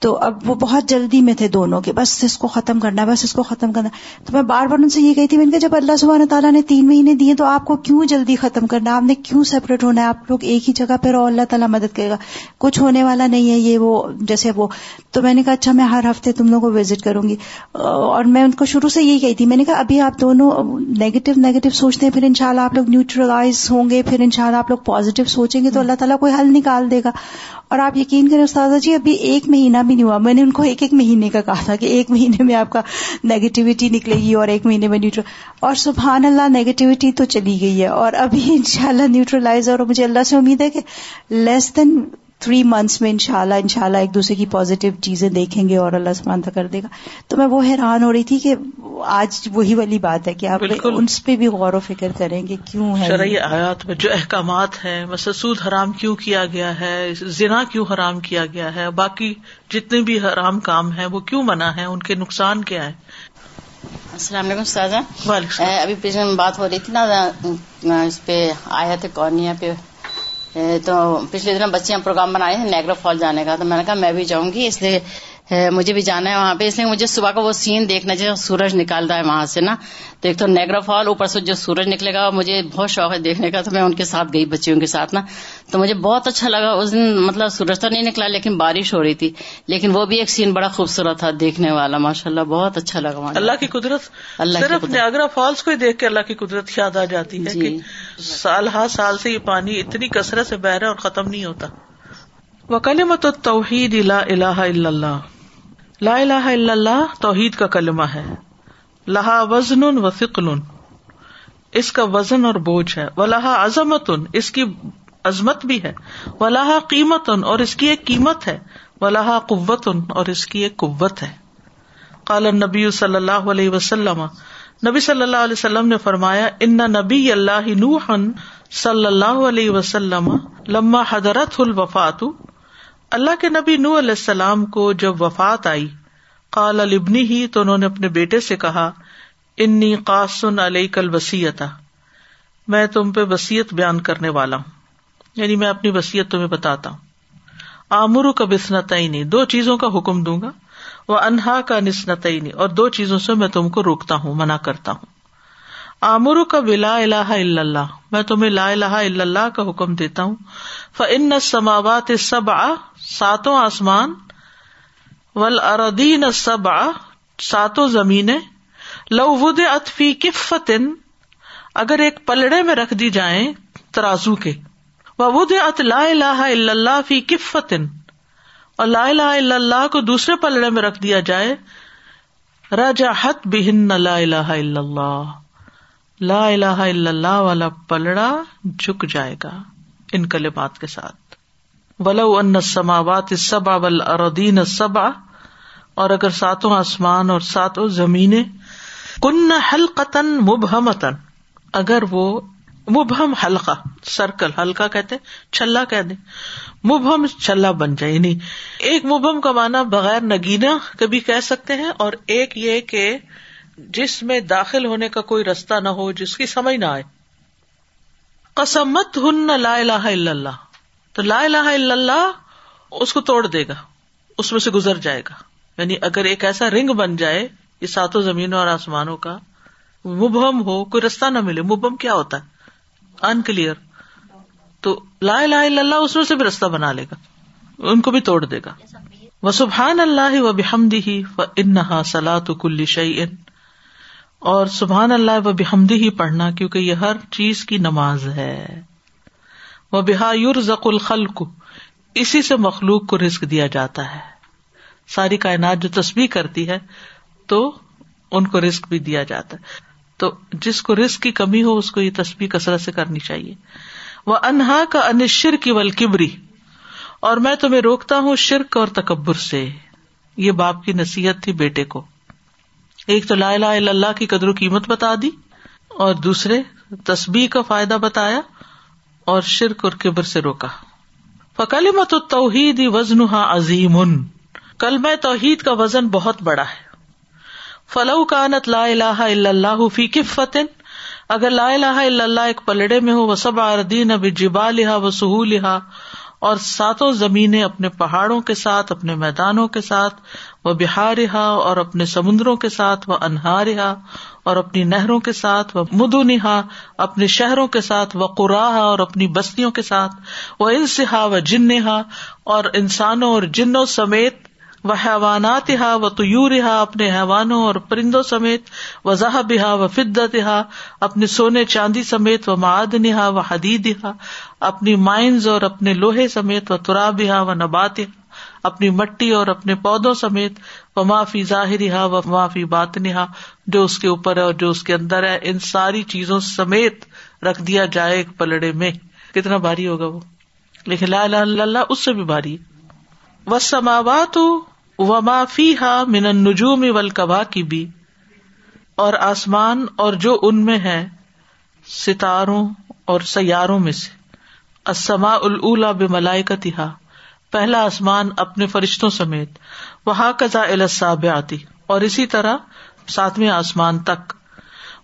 تو اب وہ بہت جلدی میں تھے دونوں کے۔ بس اس کو ختم کرنا بس اس کو ختم کرنا تو میں بار بار ان سے یہ کہی تھی، میں نے جب اللہ سبحانہ تعالیٰ نے تین مہینے دیے تو آپ کو کیوں جلدی ختم کرنا آپ نے کیوں سیپریٹ ہونا ہے؟ آپ لوگ ایک ہی جگہ پہ رہو، اللہ تعالیٰ مدد کرے گا۔ کچھ ہونے والا نہیں ہے، یہ وہ، جیسے وہ۔ تو میں نے کہا اچھا میں ہر ہفتے تم لوگوں کو وزٹ کروں گی۔ اور میں ان کو شروع سے یہی کہی تھی، میں نے کہا، ابھی آپ دونوں نیگیٹو نیگیٹو سوچتے ہیں، پھر ان شاء اللہ آپ لوگ نیوٹرلائز ہوں گے، پھر ان شاء اللہ آپ لوگ پازیٹو سوچیں گے تو اللہ تعالیٰ کوئی حل نکال دے گا۔ اور آپ یقین کریں استاذہ جی ابھی ایک مہینہ بھی نہیں ہوا۔ میں نے ان کو ایک ایک مہینے کا کہا تھا کہ ایک مہینے میں آپ کا نیگیٹیوٹی نکلے گی اور ایک مہینے میں نیوٹرل اور سبحان اللہ نیگیٹیوٹی تو چلی گئی ہے۔ اور ابھی ان شاء اللہ نیوٹرلائز اور مجھے اللہ سے امید ہے کہ لیس دین تھری منتھس میں ان شاء اللہ ان شاء اللہ ایک دوسرے کی پازیٹیو چیزیں دیکھیں گے اور اللہ سمانتا کر دے گا۔ تو میں وہ حیران ہو رہی تھی کہ آج وہی والی بات ہے کہ آپ ان پہ بھی غور و فکر کریں گے کیوں ہے شرعی آیات میں جو احکامات ہیں مسود حرام کیوں کیا گیا ہے زنا کیوں حرام کیا گیا ہے باقی جتنے بھی حرام کام ہیں وہ کیوں منع ہے ان کے نقصان کیا ہے السلام علیکم استاذہ۔ ابھی پیچھے بات ہو رہی تھی نا اس پہ آیا تھے کورنیا پہ۔ تو پچھلے دنوں بچیاں پروگرام بنائے ہیں نیگرو فال جانے کا، تو میں نے کہا میں بھی جاؤں گی، اس لیے مجھے بھی جانا ہے وہاں پہ اس لیے مجھے صبح کا وہ سین دیکھنا چاہیے سورج نکال رہا ہے وہاں سے نا تو ایک تو نیگرا فال اوپر سے جو سورج نکلے گا مجھے بہت شوق ہے دیکھنے کا تو میں ان کے ساتھ گئی بچیوں کے ساتھ نا تو مجھے بہت اچھا لگا۔ اس دن مطلب سورج تو نہیں نکلا لیکن بارش ہو رہی تھی۔ لیکن وہ بھی ایک سین بڑا خوبصورت تھا دیکھنے والا ماشاء اللہ بہت اچھا لگا اللہ کی قدرت۔ اللہ صرف نیاگرا فالس کو ہی دیکھ کے اللہ کی قدرت یاد آ جاتی ہے جی۔ سال ہر سال سے یہ پانی اتنی کثرت سے بہ رہا ہے اور ختم نہیں ہوتا۔ وکلمت توحید الا الہ الا اللہ لا الہ الا اللہ توحید کا کلمہ ہے۔ لہا وزن و فکل اس کا وزن اور بوجھ ہے۔ وہ لہا عظمت اس کی عظمت بھی ہے۔ وہ لہا قیمت اور اس کی ایک قیمت ہے۔ وہ لہا قوت اور اس کی ایک قوت ہے۔ قال نبی صلی اللہ علیہ وسلم۔ نبی صلی اللہ علیہ وسلم نے فرمایا، ان نبی اللہ نوحن صلی اللہ علیہ وسلم لما حضرت الوفات اللہ کے نبی نو علیہ السلام کو جب وفات آئی کال البنی ہی تو انہوں نے اپنے بیٹے سے کہا، انی قاسن علیہ کل وسیعت میں تم پہ وسیعت بیان کرنے والا ہوں۔ یعنی میں اپنی وسیعت تمہیں بتاتا ہوں۔ آمر کا بسنت دو چیزوں کا حکم دوں گا۔ وہ انہا کا نسنت اور دو چیزوں سے میں تم کو روکتا ہوں، منع کرتا ہوں۔ آمر کا بلا الہ اللہ، میں تمہیں لا الہ الا اللہ کا حکم دیتا ہوں۔ فن سماوات سب ساتوں آسمان ول اردین ساتوں زمینیں، لو ود اطفی کفتن، اگر ایک پلڑے میں رکھ دی جائیں ترازو کے۔ ود ات لا الہ الا اللہ فی کفتن، اور لا الہ الا اللہ کو دوسرے پلڑے میں رکھ دیا جائے۔ راجا حت بہن لا الہ الا اللہ، لا الہ الا اللہ والا پلڑا جھک جائے گا ان کلمات کے ساتھ۔ ولو ان سماوات سبا ول اردین سبا اور اگر ساتوں آسمان اور ساتوں زمینیں کن حلقتن مبہمتن اگر وہ مبہم حلقہ، سرکل ہلکا کہتے چھلا کہ دیں، مبہم چھلا بن جائے یعنی ایک مبہم کا مانا بغیر نگینا کبھی کہہ سکتے ہیں، اور ایک یہ کہ جس میں داخل ہونے کا کوئی رستہ نہ ہو، جس کی سمجھ نہ آئے۔ قسمت ہن لا الہ الا اللہ۔ تو لا الہ الا اللہ اس کو توڑ دے گا، اس میں سے گزر جائے گا۔ یعنی اگر ایک ایسا رنگ بن جائے یہ ساتوں زمینوں اور آسمانوں کا، مبہم ہو، کوئی رستہ نہ ملے، مبہم کیا ہوتا؟ ہے ان کلیئر تو لا الہ الا اللہ اس میں سے بھی رستہ بنا لے گا، ان کو بھی توڑ دے گا۔ وہ سبحان اللہ و بحمدی ہی و انہا سلاۃ کل شعی اور سبحان اللہ و بحمدی ہی پڑھنا، کیونکہ یہ ہر چیز کی نماز ہے۔ وہ بحا یور الخلق۔ اسی سے مخلوق کو رسک دیا جاتا ہے۔ ساری کائنات جو تصویر کرتی ہے، تو ان کو رسک بھی دیا جاتا ہے۔ تو جس کو رسک کی کمی ہو، اس کو یہ تصویر کثرت سے کرنی چاہیے۔ وہ انہا کا انشر کی ولکبری اور میں تمہیں روکتا ہوں شرک اور تکبر سے۔ یہ باپ کی نصیحت تھی بیٹے کو۔ ایک تو لا الہ الا اللہ کی قدر و قیمت بتا دی۔ اور دوسرے، تسبیح کا فائدہ بتایا۔ اور شرک اور کبر سے روکا۔ فکلی مت توحید وزن عظیم کل میں توحید کا وزن بہت بڑا ہے۔ فلو کانت لا الہ الا اللہ فی کفتن اگر لا الہ الا اللہ ایک پلڑے میں ہو وہ سب اردین اب جبا لہا و سہو لہا اور ساتوں زمینیں اپنے پہاڑوں کے ساتھ، اپنے میدانوں کے ساتھ، وہ بہارہا اور اپنے سمندروں کے ساتھ، وہ انہارہا اور اپنی نہروں کے ساتھ، وہ مدنہا اپنے شہروں کے ساتھ، وہ قراہا اور اپنی بستیوں کے ساتھ، وہ انسہا و جنہا اور انسانوں اور جنوں سمیت وہ حیوانات ہا و تیور ہا اپنے حیوانوں اور پرندوں سمیت، و ذہب ہا و فدت ہا اپنے سونے چاندی سمیت، و معدن ہا و حدید ہا اپنی مائنز اور اپنے لوہے سمیت، و تراب ہا و نبات اپنی مٹی اور اپنے پودوں سمیت، و معافی ظاہر ہا و معافی بات نہا جو اس کے اوپر ہے اور جو اس کے اندر ہے، ان ساری چیزوں سمیت رکھ دیا جائے ایک پلڑے میں۔ کتنا بھاری ہوگا وہ۔ لیکن لا اللہ، اس سے بھی بھاری۔ وہ سماوات و معافی ہا من نجوم ول کی بھی اور آسمان اور جو ان میں ہے، ستاروں اور سیاروں میں سے۔ اسما الا ب ملائکتی پہلا آسمان اپنے فرشتوں سمیت۔ وہاں کزا الصاب آتی اور اسی طرح ساتویں آسمان تک۔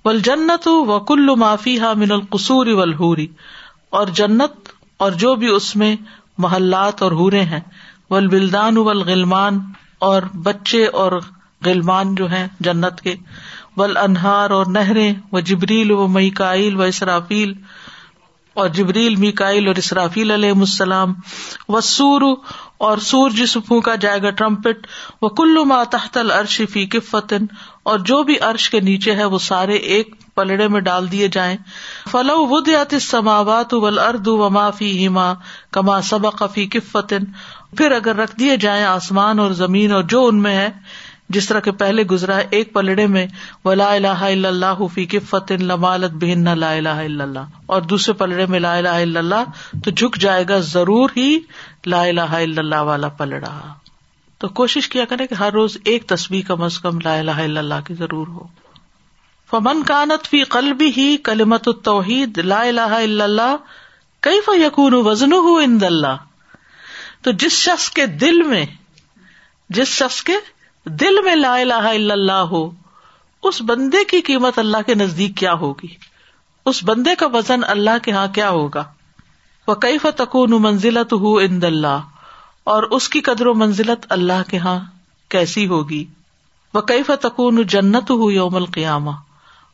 ول جنت و کل معافی ہا من القصور ولہوری اور جنت اور جو بھی اس میں محلات اور ہورے ہیں۔ ول بلدان غلمان اور بچے اور غلمان جو ہیں جنت کے۔ ول انہار اور نہریں و جبریل و میکائل و اسرافیل۔ اور جبریل میکائل اور اسرافیل علیہ السلام۔ و سور اور سور جس پھونکا جائے گا ٹرمپٹ۔ وہ کلو ما تحت العرش فی کفتن اور جو بھی عرش کے نیچے ہے، وہ سارے ایک پلڑے میں ڈال دیے جائیں۔ فلو ودیات سماوات ول اردو و معافی ہما کما سبق فی کفتن پھر اگر رکھ دیے جائیں آسمان اور زمین اور جو ان میں ہے، جس طرح کے پہلے گزرا ہے ایک پلڑے میں وہ الہ الا اللہ فی کفت لمالت بہن لا الہ الا اللہ اور دوسرے پلڑے میں لا الہ الا اللہ تو جھک جائے گا ضرور ہی لا الہ الا اللہ والا پلڑا۔ تو کوشش کیا کرے کہ ہر روز ایک تصویر کم از کم لا الہ الا اللہ کی ضرور ہو۔ فمن کانت فی قلبی ہی کلمت التوحید لا الہ الا اللہ کئی فیقون وزن ہو اند اللہ تو جس شخص کے دل میں جس شخص کے دل میں لا الہ الا اللہ ہو، اس بندے کی قیمت اللہ کے نزدیک کیا ہوگی؟ اس بندے کا وزن اللہ کے ہاں کیا ہوگا؟ وہ کئی فتکون منزلت ہو اند اللہ؟ اور اس کی قدر و منزلت اللہ کے ہاں کیسی ہوگی؟ وہ کئی فتکون جنت ہو یوم القیامہ؟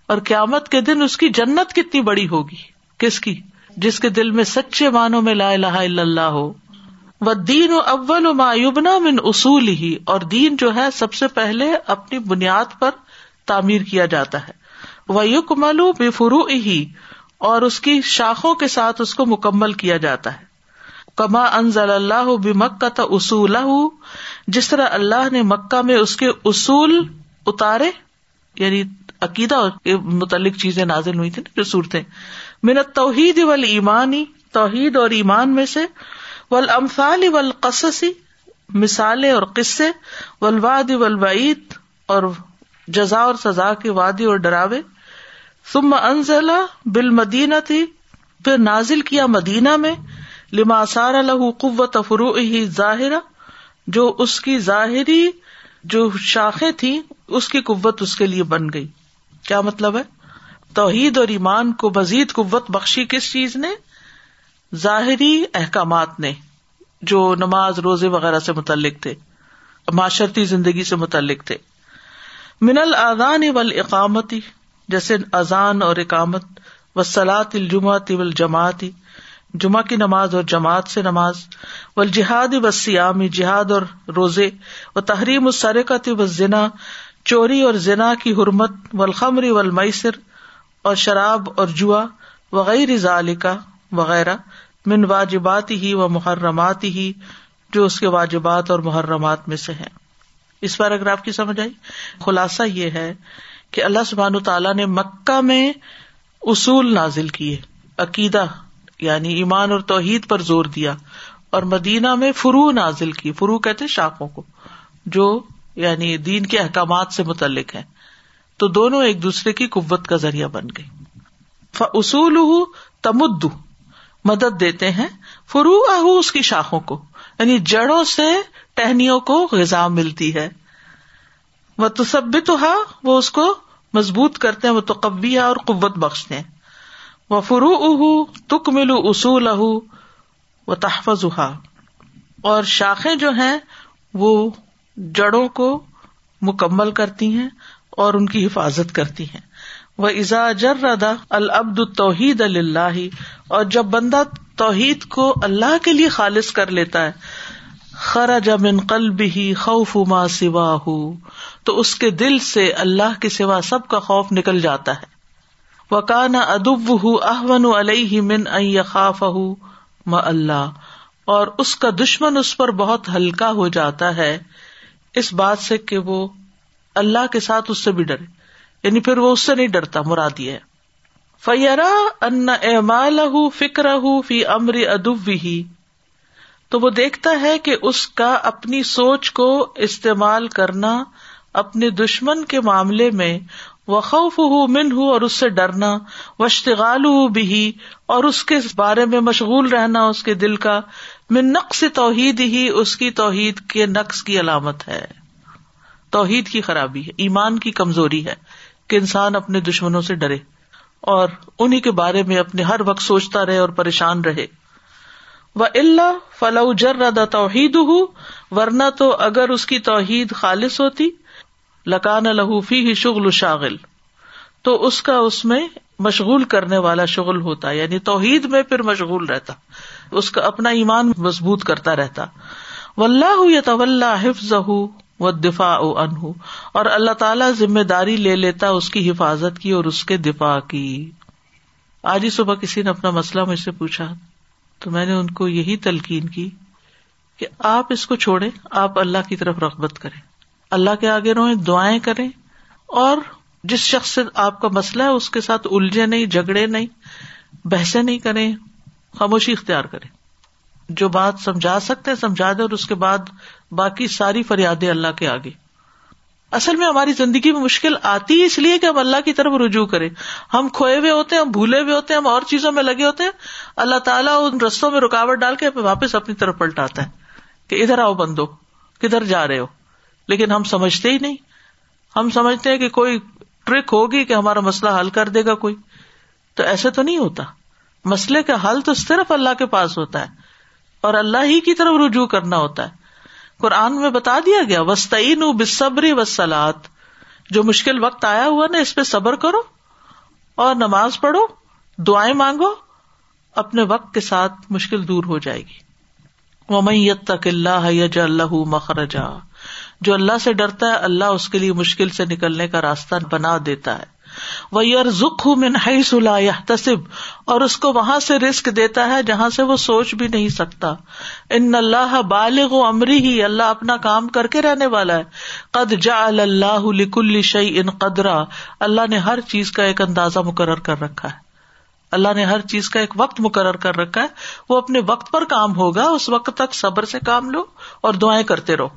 اور قیامت کے دن اس کی جنت کتنی بڑی ہوگی؟ کس کی؟ جس کے دل میں سچے معنوں میں لا الہ الا اللہ ہو۔ وہ دین و اول و معیوبنا من اصول ہی اور دین جو ہے سب سے پہلے اپنی بنیاد پر تعمیر کیا جاتا ہے۔ وہ یق ملو بے فرو ہی اور اس کی شاخوں کے ساتھ اس کو مکمل کیا جاتا ہے۔ کما انزل اللہ بھی مکہ تا اصول جس طرح اللہ نے مکہ میں اس کے اصول اتارے یعنی عقیدہ کے متعلق چیزیں نازل ہوئی تھی جو صورتیں۔ منت توحید ول ایمانی توحید اور ایمان میں سے ول امفال ول مثالیں اور قصے ولواد ولوعید اور جزا اور سزا کے وادی اور ڈراوے۔ ثم انزلہ بال مدینہ تھی پھر نازل کیا مدینہ میں، لما سار لہو قوت فرو ہی ظاہرہ، جو اس کی ظاہری جو شاخیں تھی اس کی قوت اس کے لیے بن گئی۔ کیا مطلب ہے؟ توحید اور ایمان کو مزید قوت بخشی کس چیز نے؟ ظاہری احکامات نے جو نماز روزے وغیرہ سے متعلق تھے، معاشرتی زندگی سے متعلق تھے۔ من الآذان والاقامتی، جیسے اذان اور اقامت و سلاط الجماعتی و جماعتی جمعہ کی نماز اور جماعت سے نماز و جہاد و سیامی جہاد اور روزے و تحریم السرکت و ذنا چوری اور ذنا کی حرمت و الخمری و المسر اور شراب اور جوا، وغیر ذالکا وغیرہ۔ من واجبات ہی و محرمات ہی جو اس کے واجبات اور محرمات میں سے ہیں۔ اس پیراگراف کی سمجھ آئی، خلاصہ یہ ہے کہ اللہ سبحان تعالیٰ نے مکہ میں اصول نازل کیے، عقیدہ یعنی ایمان اور توحید پر زور دیا اور مدینہ میں فرو نازل کی۔ فرو کہتے شاخوں کو، جو یعنی دین کے احکامات سے متعلق ہے تو دونوں ایک دوسرے کی قوت کا ذریعہ بن گئی اصول تمد مدد دیتے ہیں فرو اہ اس کی شاخوں کو یعنی جڑوں سے ٹہنیوں کو غذا ملتی ہے۔ وہ تصبت ہا وہ اس کو مضبوط کرتے ہیں وہ تو اور قوت بخشتے ہیں۔ وہ فرو اہ تک ملو اصول اہ وہ تحفظ اور شاخیں جو ہیں، وہ جڑوں کو مکمل کرتی ہیں اور ان کی حفاظت کرتی ہیں۔ وہ ازا جردا العبد توحید اللہ اور جب بندہ توحید کو اللہ کے لیے خالص کر لیتا ہے خرا من قلب ہی خوف ما سوا ہو تو اس کے دل سے اللہ کے سوا سب کا خوف نکل جاتا ہے۔ وہ کانا ادب ہُ احون علیہ من خاف م اللہ اور اس کا دشمن اس پر بہت ہلکا ہو جاتا ہے، اس بات سے کہ وہ اللہ کے ساتھ اس سے بھی ڈرے۔ یعنی پھر وہ اس سے نہیں ڈرتا، مراد یہ فیرا ان اعمال فکر فی امر ادب ہی تو وہ دیکھتا ہے کہ اس کا اپنی سوچ کو استعمال کرنا اپنے دشمن کے معاملے میں وخوف ہُو من ہوں اور اس سے ڈرنا وشتغال بھی اور اس کے بارے میں مشغول رہنا اس کے دل کا، من نقص توحید ہی اس کی توحید کے نقص کی علامت ہے۔ توحید کی خرابی ہے، ایمان کی کمزوری ہے۔ کہ انسان اپنے دشمنوں سے ڈرے اور انہیں کے بارے میں اپنے ہر وقت سوچتا رہے اور پریشان رہے۔ وہ اللہ فلو جر توحید ہوں ورنہ تو اگر اس کی توحید خالص ہوتی، لکان لہوفی ہی شغل شاغل۔ تو اس کا اس میں مشغول کرنے والا شغل ہوتا یعنی توحید میں پھر مشغول رہتا، اس کا اپنا ایمان مضبوط کرتا رہتا۔ و اللہ یا طول حفظ و دفاع او اور اللہ تعالیٰ ذمہ داری لے لیتا اس کی حفاظت کی اور اس کے دفاع کی۔ آج ہی صبح کسی نے اپنا مسئلہ مجھ سے پوچھا، تو میں نے ان کو یہی تلقین کی کہ آپ اس کو چھوڑے آپ اللہ کی طرف رغبت کریں۔ اللہ کے آگے روئیں، دعائیں کریں، اور جس شخص سے آپ کا مسئلہ ہے، اس کے ساتھ الجھے نہیں، جھگڑے نہیں بحث نہیں کریں، خاموشی اختیار کریں۔ جو بات سمجھا سکتے ہیں، سمجھا دے اور اس کے بعد باقی ساری فریادیں اللہ کے آگے۔ اصل میں ہماری زندگی میں مشکل آتی ہے اس لیے کہ ہم اللہ کی طرف رجوع کریں۔ ہم کھوئے ہوئے ہوتے ہیں، ہم بھولے ہوئے ہوتے ہیں، ہم اور چیزوں میں لگے ہوتے ہیں۔ اللہ تعالیٰ ان رستوں میں رکاوٹ ڈال کے واپس اپنی طرف پلٹاتا ہے کہ ادھر آؤ بندو، کدھر جا رہے ہو۔ لیکن ہم سمجھتے ہی نہیں۔ ہم سمجھتے ہیں کہ کوئی ٹرک ہوگی کہ ہمارا مسئلہ حل کر دے گا کوئی۔ تو ایسے تو نہیں ہوتا۔ مسئلے کا حل تو صرف اللہ کے پاس ہوتا ہے۔ اور اللہ ہی کی طرف رجوع کرنا ہوتا ہے۔ قرآن میں بتا دیا گیا وسطین بصبری وسلات جو مشکل وقت آیا ہوا نا، اس پہ صبر کرو اور نماز پڑھو، دعائیں مانگو، اپنے وقت کے ساتھ مشکل دور ہو جائے گی۔ وہ تک اللہ یج اللہ مخرجا۔ جو اللہ سے ڈرتا ہے، اللہ اس کے لیے مشکل سے نکلنے کا راستہ بنا دیتا ہے۔ وہ یار زخ من یا تصب اور اس کو وہاں سے رسک دیتا ہے جہاں سے وہ سوچ بھی نہیں سکتا۔ ان اللہ بالغ و امری ہی اللہ اپنا کام کر کے رہنے والا ہے۔ قد جا اللہ لکل شعی ان قدرا۔ اللہ نے ہر چیز کا ایک اندازہ مقرر کر رکھا ہے۔ اللہ نے ہر چیز کا ایک وقت مقرر کر رکھا ہے۔ وہ اپنے وقت پر کام ہوگا۔ اس وقت تک صبر سے کام لو اور دعائیں کرتے رہو۔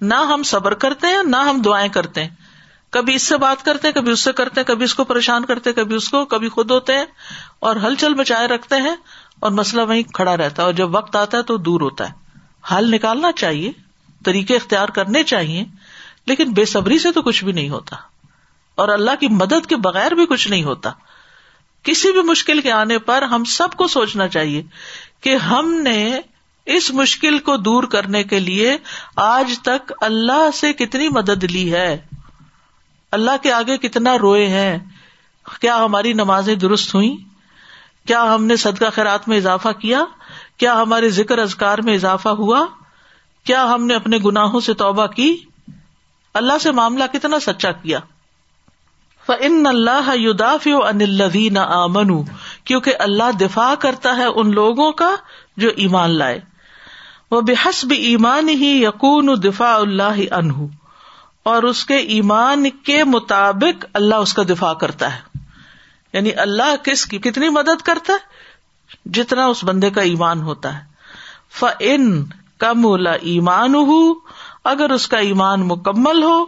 نہ ہم صبر کرتے ہیں، نہ ہم دعائیں کرتے ہیں۔ کبھی اس سے بات کرتے کبھی اس سے کرتے کبھی اس کو پریشان کرتے کبھی اس کو، کبھی خود ہوتے ہیں اور ہلچل بچائے رکھتے ہیں اور مسئلہ وہیں کھڑا رہتا ہے اور جب وقت آتا ہے تو دور ہوتا ہے۔ حل نکالنا چاہیے، طریقے اختیار کرنے چاہیے، لیکن بے صبری سے تو کچھ بھی نہیں ہوتا۔ اور اللہ کی مدد کے بغیر بھی کچھ نہیں ہوتا۔ کسی بھی مشکل کے آنے پر ہم سب کو سوچنا چاہیے کہ ہم نے اس مشکل کو دور کرنے کے لیے آج تک اللہ سے کتنی مدد لی ہے۔ اللہ کے آگے کتنا روئے ہیں؟ کیا ہماری نمازیں درست ہوئی کیا ہم نے صدقہ خیرات میں اضافہ کیا؟ کیا ہمارے ذکر ازکار میں اضافہ ہوا؟ کیا ہم نے اپنے گناہوں سے توبہ کی؟ اللہ سے معاملہ کتنا سچا کیا؟ ان اللہ ان الدین آمن کیونکہ اللہ دفاع کرتا ہے ان لوگوں کا جو ایمان لائے۔ وہ بحسب ایمان ہی یقون دفاع اللہ انہ اور اس کے ایمان کے مطابق اللہ اس کا دفاع کرتا ہے۔ یعنی اللہ کس کی کتنی مدد کرتا ہے؟ جتنا اس بندے کا ایمان ہوتا ہے۔ ف ان کم ایمان ہو اگر اس کا ایمان مکمل ہو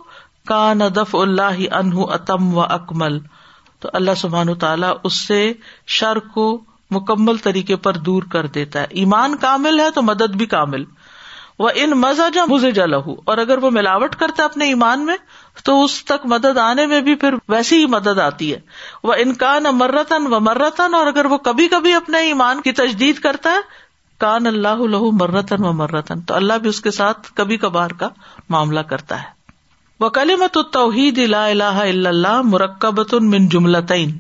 کا ندف اللہ انہ اتم و اکمل۔ تو اللہ سبحان تعالیٰ اس سے شر کو مکمل طریقے پر دور کر دیتا ہے۔ ایمان کامل ہے تو مدد بھی کامل۔ وہ ان مزہ جا مزے لہو اور اگر وہ ملاوٹ کرتا اپنے ایمان میں، تو اس تک مدد آنے میں بھی پھر ویسی ہی مدد آتی ہے۔ وہ انکان مرتن و مرتن اور اگر وہ کبھی کبھی اپنے ایمان کی تجدید کرتا ہے، کان اللہ لہو مرتن و مرتن تو اللہ بھی اس کے ساتھ کبھی کبھار کا معاملہ کرتا ہے۔ وہ کلیمت توحید لا الہ الا اللہ مرکبت من جملتین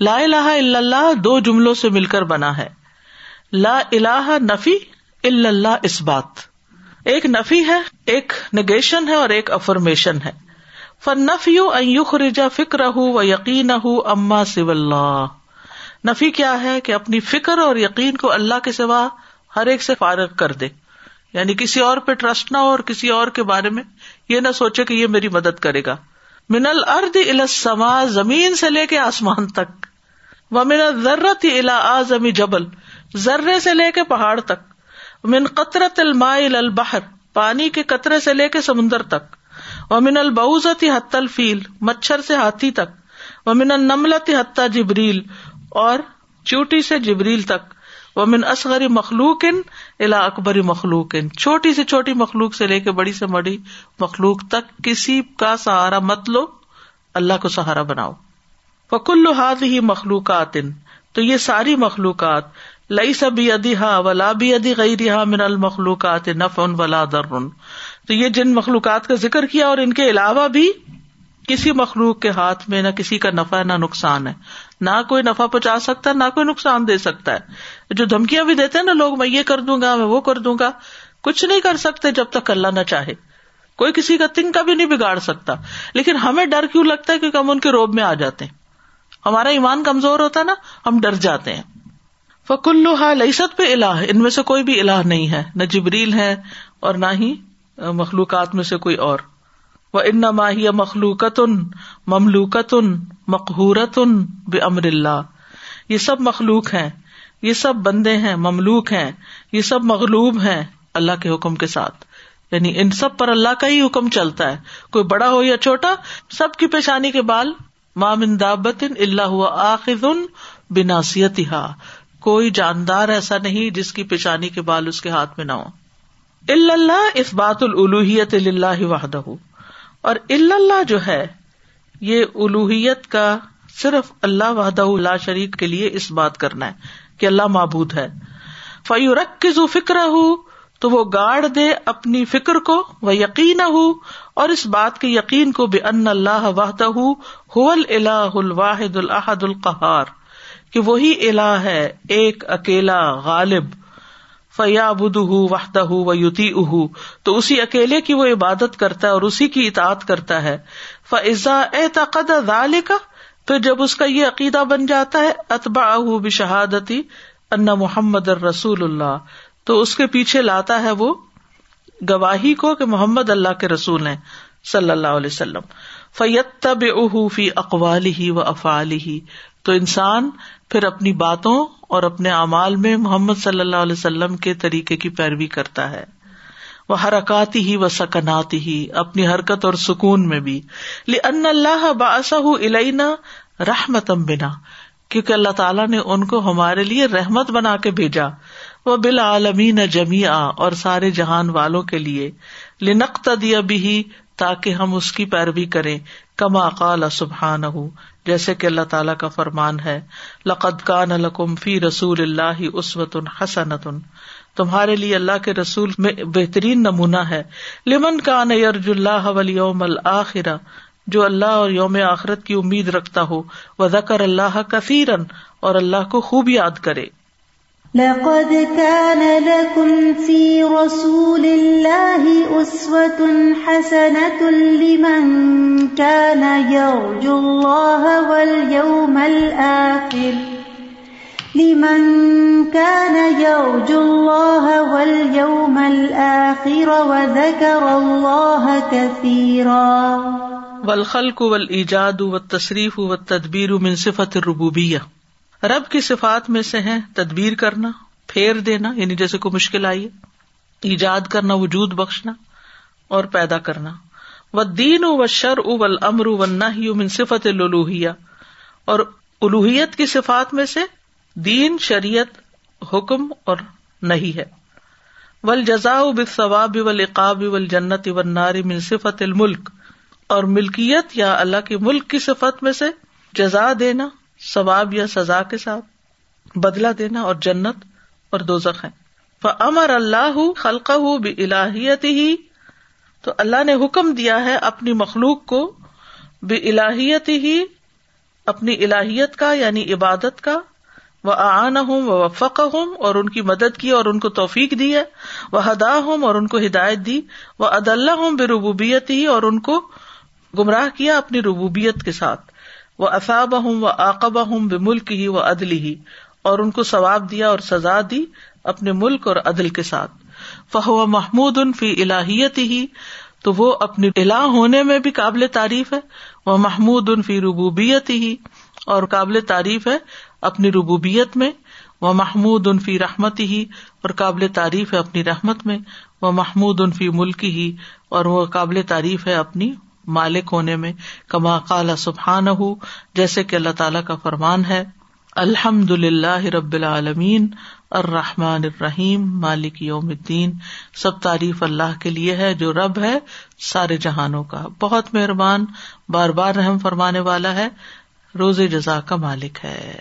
لا الہ الا اللہ دو جملوں سے مل کر بنا ہے۔ لا الہ نفی الا اللہ اس بات ایک نفی ہے، ایک نگیشن ہے اور ایک افرمیشن ہے۔ فن نفی خرجا فکر ہُو و یقین ہُو اما سب اللہ نفی کیا ہے کہ اپنی فکر اور یقین کو اللہ کے سوا ہر ایک سے فارغ کر دے۔ یعنی کسی اور پہ ٹرسٹ نہ ہو اور کسی اور کے بارے میں یہ نہ سوچے کہ یہ میری مدد کرے گا۔ من الرد السما زمین سے لے کے آسمان تک۔ وہ من ضرورت الا آزمی جبل، ذرے سے لے کے پہاڑ تک۔ من قطرت المائل البحر، پانی کے قطرے سے لے کے سمندر تک۔ ومن البوزت حت الفیل، مچھر سے ہاتھی تک۔ ومن النملت حتہ جبریل، اور چوٹی سے جبریل تک۔ ومن اصغری مخلوق ان الا اکبری مخلوق ان چھوٹی سے چھوٹی مخلوق سے لے کے بڑی سے بڑی مخلوق تک کسی کا سہارا مت لو، اللہ کو سہارا بناؤ۔ فکل ہاتھ ہی مخلوقات تو یہ ساری مخلوقات لئی سبھی ادی ہا ولا بھی ادی گئی رہا من المخلوقات نف ان ولا در تو یہ جن مخلوقات کا ذکر کیا اور ان کے علاوہ بھی کسی مخلوق کے ہاتھ میں نہ کسی کا نفع نہ نقصان ہے۔ نہ کوئی نفع پہنچا سکتا ہے، نہ کوئی نقصان دے سکتا ہے۔ جو دھمکیاں بھی دیتے ہیں نا، لوگ میں یہ کر دوں گا، میں وہ کر دوں گا۔ کچھ نہیں کر سکتے جب تک اللہ نہ چاہے۔ کوئی کسی کا تنگ کا بھی نہیں بگاڑ سکتا۔ لیکن ہمیں ڈر کیوں لگتا ہے کیونکہ ہم ان کے روب میں آ جاتے ہیں؟ ہمارا ایمان کمزور ہوتا ہے نا، ہم ڈر جاتے ہیں۔ فکلوہا لئیست پہ الہ، ان میں سے کوئی بھی الہ نہیں ہے، نہ جبریل ہے اور نہ ہی مخلوقات میں سے کوئی اور۔ وہ ان ماہی مخلوقتن مملوکتن مقہورتن بے امر اللہ یہ سب مخلوق ہیں، یہ سب بندے ہیں، مملوک ہیں، یہ سب مغلوب ہیں اللہ کے حکم کے ساتھ۔ یعنی ان سب پر اللہ کا ہی حکم چلتا ہے۔ کوئی بڑا ہو یا چھوٹا، سب کی پیشانی کے بال مامن دابت اللہ ہوا آخذ بناسیت کوئی جاندار ایسا نہیں جس کی پیشانی کے بال اس کے ہاتھ میں نہ ہو اللہ اس بات الوحیت اللہ وحدہ۔ اور اللہ جو ہے، یہ الوحیت کا صرف اللہ وحدہ اللہ شریف کے لیے اس بات کرنا ہے کہ اللہ معبود ہے۔ فیورک کی فکر ہو تو وہ گاڑ دے اپنی فکر کو وہ یقین ہو اور اس بات کے یقین کو بے ان اللہ وحدہ الہ الواحد الحد القہار۔ کہ وہی الہ ہے، ایک اکیلا غالب فیا بدھ وحدہ و یوتی اہ تو اسی اکیلے کی وہ عبادت کرتا ہے اور اسی کی اطاعت کرتا ہے۔ فضا اعتقد کا پھر جب اس کا یہ عقیدہ بن جاتا ہے اتبا بشہادتی ان محمد رسول اللہ، تو اس کے پیچھے لاتا ہے وہ گواہی کو کہ محمد اللہ کے رسول ہیں، صلی اللہ علیہ وسلم۔ فیت تب فی اقوال ہی و افعال ہی تو انسان پھر اپنی باتوں اور اپنے اعمال میں محمد صلی اللہ علیہ وسلم کے طریقے کی پیروی کرتا ہے۔ وہ حرکاتی ہی و سکناتی ہی، اپنی حرکت اور سکون میں بھی۔ ان اللہ باسا الینا رحمتم بنا۔ کیونکہ اللہ تعالیٰ نے ان کو ہمارے لیے رحمت بنا کے بھیجا۔ وہ بالعالمین جمیا اور سارے جہان والوں کے لیے۔ لنقت دیا بھی تاکہ ہم اس کی پیروی کریں، کما قال سبحان ہوں جیسے کہ اللہ تعالیٰ کا فرمان ہے، لقد کان لکم فی رسول اللہ عسوت حسنت تمہارے لیے اللہ کے رسول میں بہترین نمونہ ہے۔ لمن کان یرج اللہ ولیوم الآخرہ جو اللہ اور یوم آخرت کی امید رکھتا ہو۔ وہ ذکر اللہ کثیرن اور اللہ کو خوب یاد کرے۔ لقد كان لكم في رسول الله أسوة حسنة لمن كان يرجو الله واليوم الآخر. لمن كان يرجو الله واليوم الآخر وذكر الله كثيرا. والخلق والإيجاد والتصريف والتدبير من صفة الربوبية. رب کی صفات میں سے ہے تدبیر کرنا، پھیر دینا یعنی جیسے کوئی مشکل آئی ایجاد کرنا، وجود بخشنا اور پیدا کرنا۔ و دین و شر ول امر و نہ من صفت الوحیا اور الوحیت کی صفات میں سے دین، شریعت، حکم اور نہیں ہے۔ ول جزا بل ثواب ول اقاب جنت ناری من صفت الملک اور ملکیت یا اللہ کے ملک کی صفت میں سے جزا دینا ثواب یا سزا کے ساتھ بدلا دینا اور جنت اور دو زخ امر اللہ خلق ہو الہیت ہی تو اللہ نے حکم دیا ہے اپنی مخلوق کو بے الہیت ہی اپنی الہیت کا یعنی عبادت کا۔ وہ آن ہوں وہ وفق ہوں اور ان کی مدد کی اور ان کو توفیق دی ہے۔ وہ ہدا ہوں اور ان کو ہدایت دی۔ وہ عد اللہ ہوں بے ربوبیت ہی اور ان کو گمراہ کیا اپنی ربوبیت کے ساتھ۔ وہ اصاب ہوں و آقبہ ہوں بے ملک ہی وہ عدل ہی اور ان کو ثواب دیا اور سزا دی اپنے ملک اور عدل کے ساتھ۔ فہو محمود ان فی الہیت ہی تو وہ اپنی الہ ہونے میں بھی قابل تعریف ہے۔ وہ محمود ان فی ربوبیت ہی اور قابل تعریف ہے اپنی ربوبیت میں۔ وہ محمود ان فی رحمت ہی اور قابل تعریف ہے اپنی رحمت میں۔ وہ محمود ان فی ملک ہی اور وہ قابل تعریف ہے اپنی مالک ہونے میں، کما کالا سبحان ہو جیسے کہ اللہ تعالیٰ کا فرمان ہے الحمد للہ رب العالمین، الرحمٰن الرحیم، مالک یوم الدین۔ سب تعریف اللہ کے لیے ہے، جو رب ہے، سارے جہانوں کا۔ بہت مہربان، بار بار رحم فرمانے والا ہے، روز جزا کا مالک ہے۔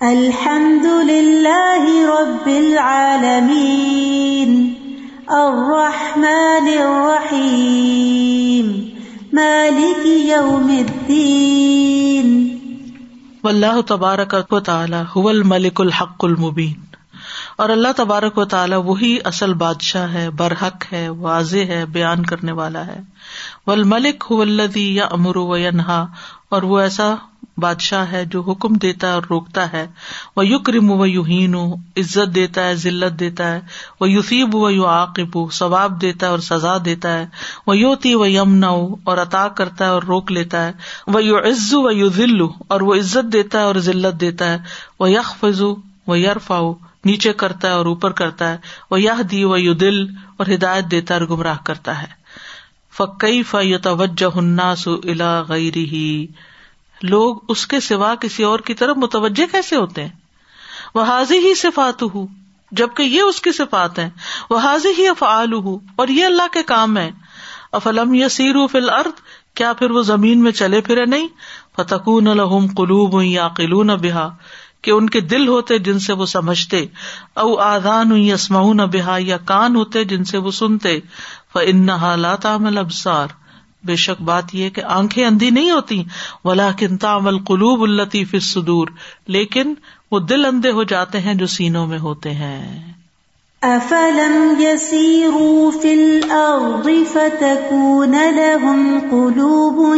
الحمد للہ رب العالمین، الرحمن الرحیم۔ مالک یوم الدین۔ واللہ تبارک و تعالی هو الملک الحق المبین۔ اور اللہ تبارک و تعالیٰ وہی اصل بادشاہ ہے، برحق ہے، واضح ہے، بیان کرنے والا ہے۔ والملک هو الذی یامر و ینہا۔ اور وہ ایسا بادشاہ ہے جو حکم دیتا ہے اور روکتا ہے۔ وہ یکرم و یوہین عزت دیتا ہے، ذلت دیتا ہے۔ وہ یوسیب و یو عاقب ثواب دیتا ہے اور سزا دیتا ہے۔ وہ یوتی و یمنا اور عطا کرتا ہے اور روک لیتا ہے۔ وہ یو عز و یو ذلو اور وہ عزت دیتا ہے اور ذلت دیتا ہے۔ وہ یکفز و یرفا نیچے کرتا ہے اور اوپر کرتا ہے۔ وہ یہ دی و یو دل اور ہدایت دیتا اور گمراہ کرتا ہے۔ فقی توجہ ہناس الا غیر ہی لوگ اس کے سوا کسی اور کی طرف متوجہ کیسے ہوتے ہیں؟ وہ حاضی ہی صفات ہوں جبکہ یہ اس کی صفات ہے وہ حاضی ہی افعال ہوں اور یہ اللہ کے کام ہے افلم یا سیرو فل ارد کیا پھر وہ زمین میں چلے پھرے نہیں؟ فتقون الحم قلوب یا قلون بحا کہ ان کے دل ہوتے جن سے وہ سمجھتے۔ او آدان اسمعون بحا یا کان ہوتے جن سے وہ سنتے۔ ان حالات ابسار بے شک بات یہ کہ آنکھیں اندھی نہیں ہوتی ولا کن تعمل قلوب الطیف صدور لیکن وہ دل اندھے ہو جاتے ہیں جو سینوں میں ہوتے ہیں۔ افلم يسيروا في الارض فتكون لهم قلوب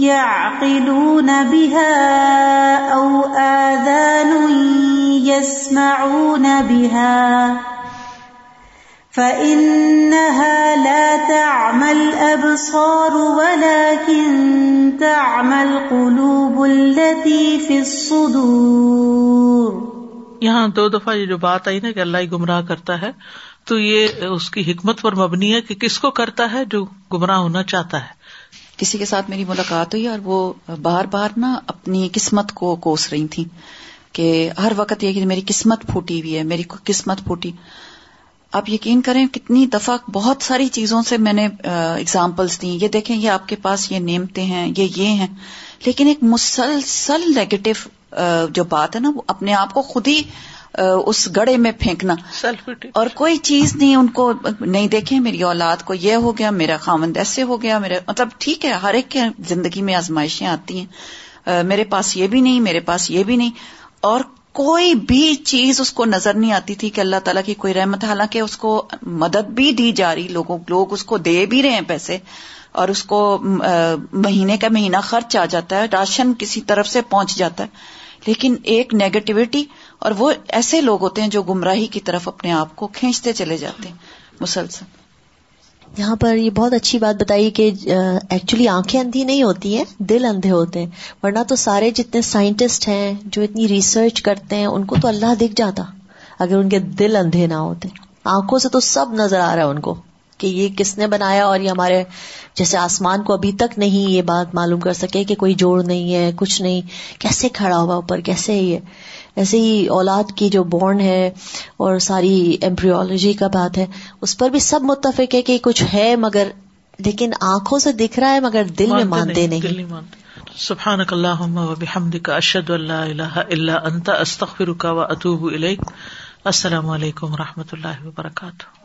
يعقلون بها او اذان يسمعون بها۔ فانها لا تعمى الابصار ولكن تعمى القلوب التي في الصدور یہاں دو دفعہ یہ جو بات آئی نا کہ اللہ ہی گمراہ کرتا ہے تو یہ اس کی حکمت پر مبنی ہے کہ کس کو کرتا ہے جو گمراہ ہونا چاہتا ہے؟ کسی کے ساتھ میری ملاقات ہوئی اور وہ بار بار نا اپنی قسمت کو کوس رہی تھی کہ ہر وقت یہ کہ میری قسمت پھوٹی ہوئی ہے میری قسمت پھوٹی۔ آپ یقین کریں کتنی دفعہ بہت ساری چیزوں سے میں نے اگزامپلس دی یہ دیکھیں یہ آپ کے پاس یہ نیمتے ہیں یہ یہ ہیں۔ لیکن ایک مسلسل نیگیٹو جو بات ہے نا وہ اپنے آپ کو خود ہی اس گڑے میں پھینکنا۔ اور کوئی چیز نہیں ان کو نہیں دیکھے میری اولاد کو یہ ہو گیا میرا خامند ایسے ہو گیا میرے مطلب ٹھیک ہے ہر ایک کے زندگی میں آزمائشیں آتی ہیں۔ میرے پاس یہ بھی نہیں میرے پاس یہ بھی نہیں۔ اور کوئی بھی چیز اس کو نظر نہیں آتی تھی کہ اللہ تعالیٰ کی کوئی رحمت، حالانکہ اس کو مدد بھی دی جا رہی، لوگوں، لوگ اس کو دے بھی رہے ہیں پیسے، اور اس کو مہینے کا مہینہ خرچ آ جاتا ہے، راشن کسی طرف سے پہنچ جاتا ہے، لیکن ایک نیگیٹوٹی اور وہ ایسے لوگ ہوتے ہیں جو گمراہی کی طرف اپنے آپ کو کھینچتے چلے جاتے ہیں، مسلسل۔ یہاں پر یہ بہت اچھی بات بتائی کہ ایکچولی آنکھیں اندھی نہیں ہوتی ہیں، دل اندھے ہوتے ہیں۔ ورنہ تو سارے جتنے سائنٹسٹ ہیں، جو اتنی ریسرچ کرتے ہیں، ان کو تو اللہ دکھ جاتا، اگر ان کے دل اندھے نہ ہوتے۔ آنکھوں سے تو سب نظر آ رہا ہے ان کو۔ کہ یہ کس نے بنایا اور یہ ہمارے جیسے آسمان کو ابھی تک نہیں یہ بات معلوم کر سکے کہ کوئی جوڑ نہیں ہے کچھ نہیں۔ کیسے کھڑا ہوا اوپر؟ کیسے یہ؟ ایسے ہی اولاد کی جو بورن ہے اور ساری ایمبریولوجی کا بات ہے اس پر بھی سب متفق ہے کہ کچھ ہے مگر لیکن آنکھوں سے دکھ رہا ہے مگر دل میں مانتے نہیں سبحان اللہ اشد اللہ اللہ انت استخر کا اطوب السلام علیکم و رحمۃ اللہ وبرکاتہ۔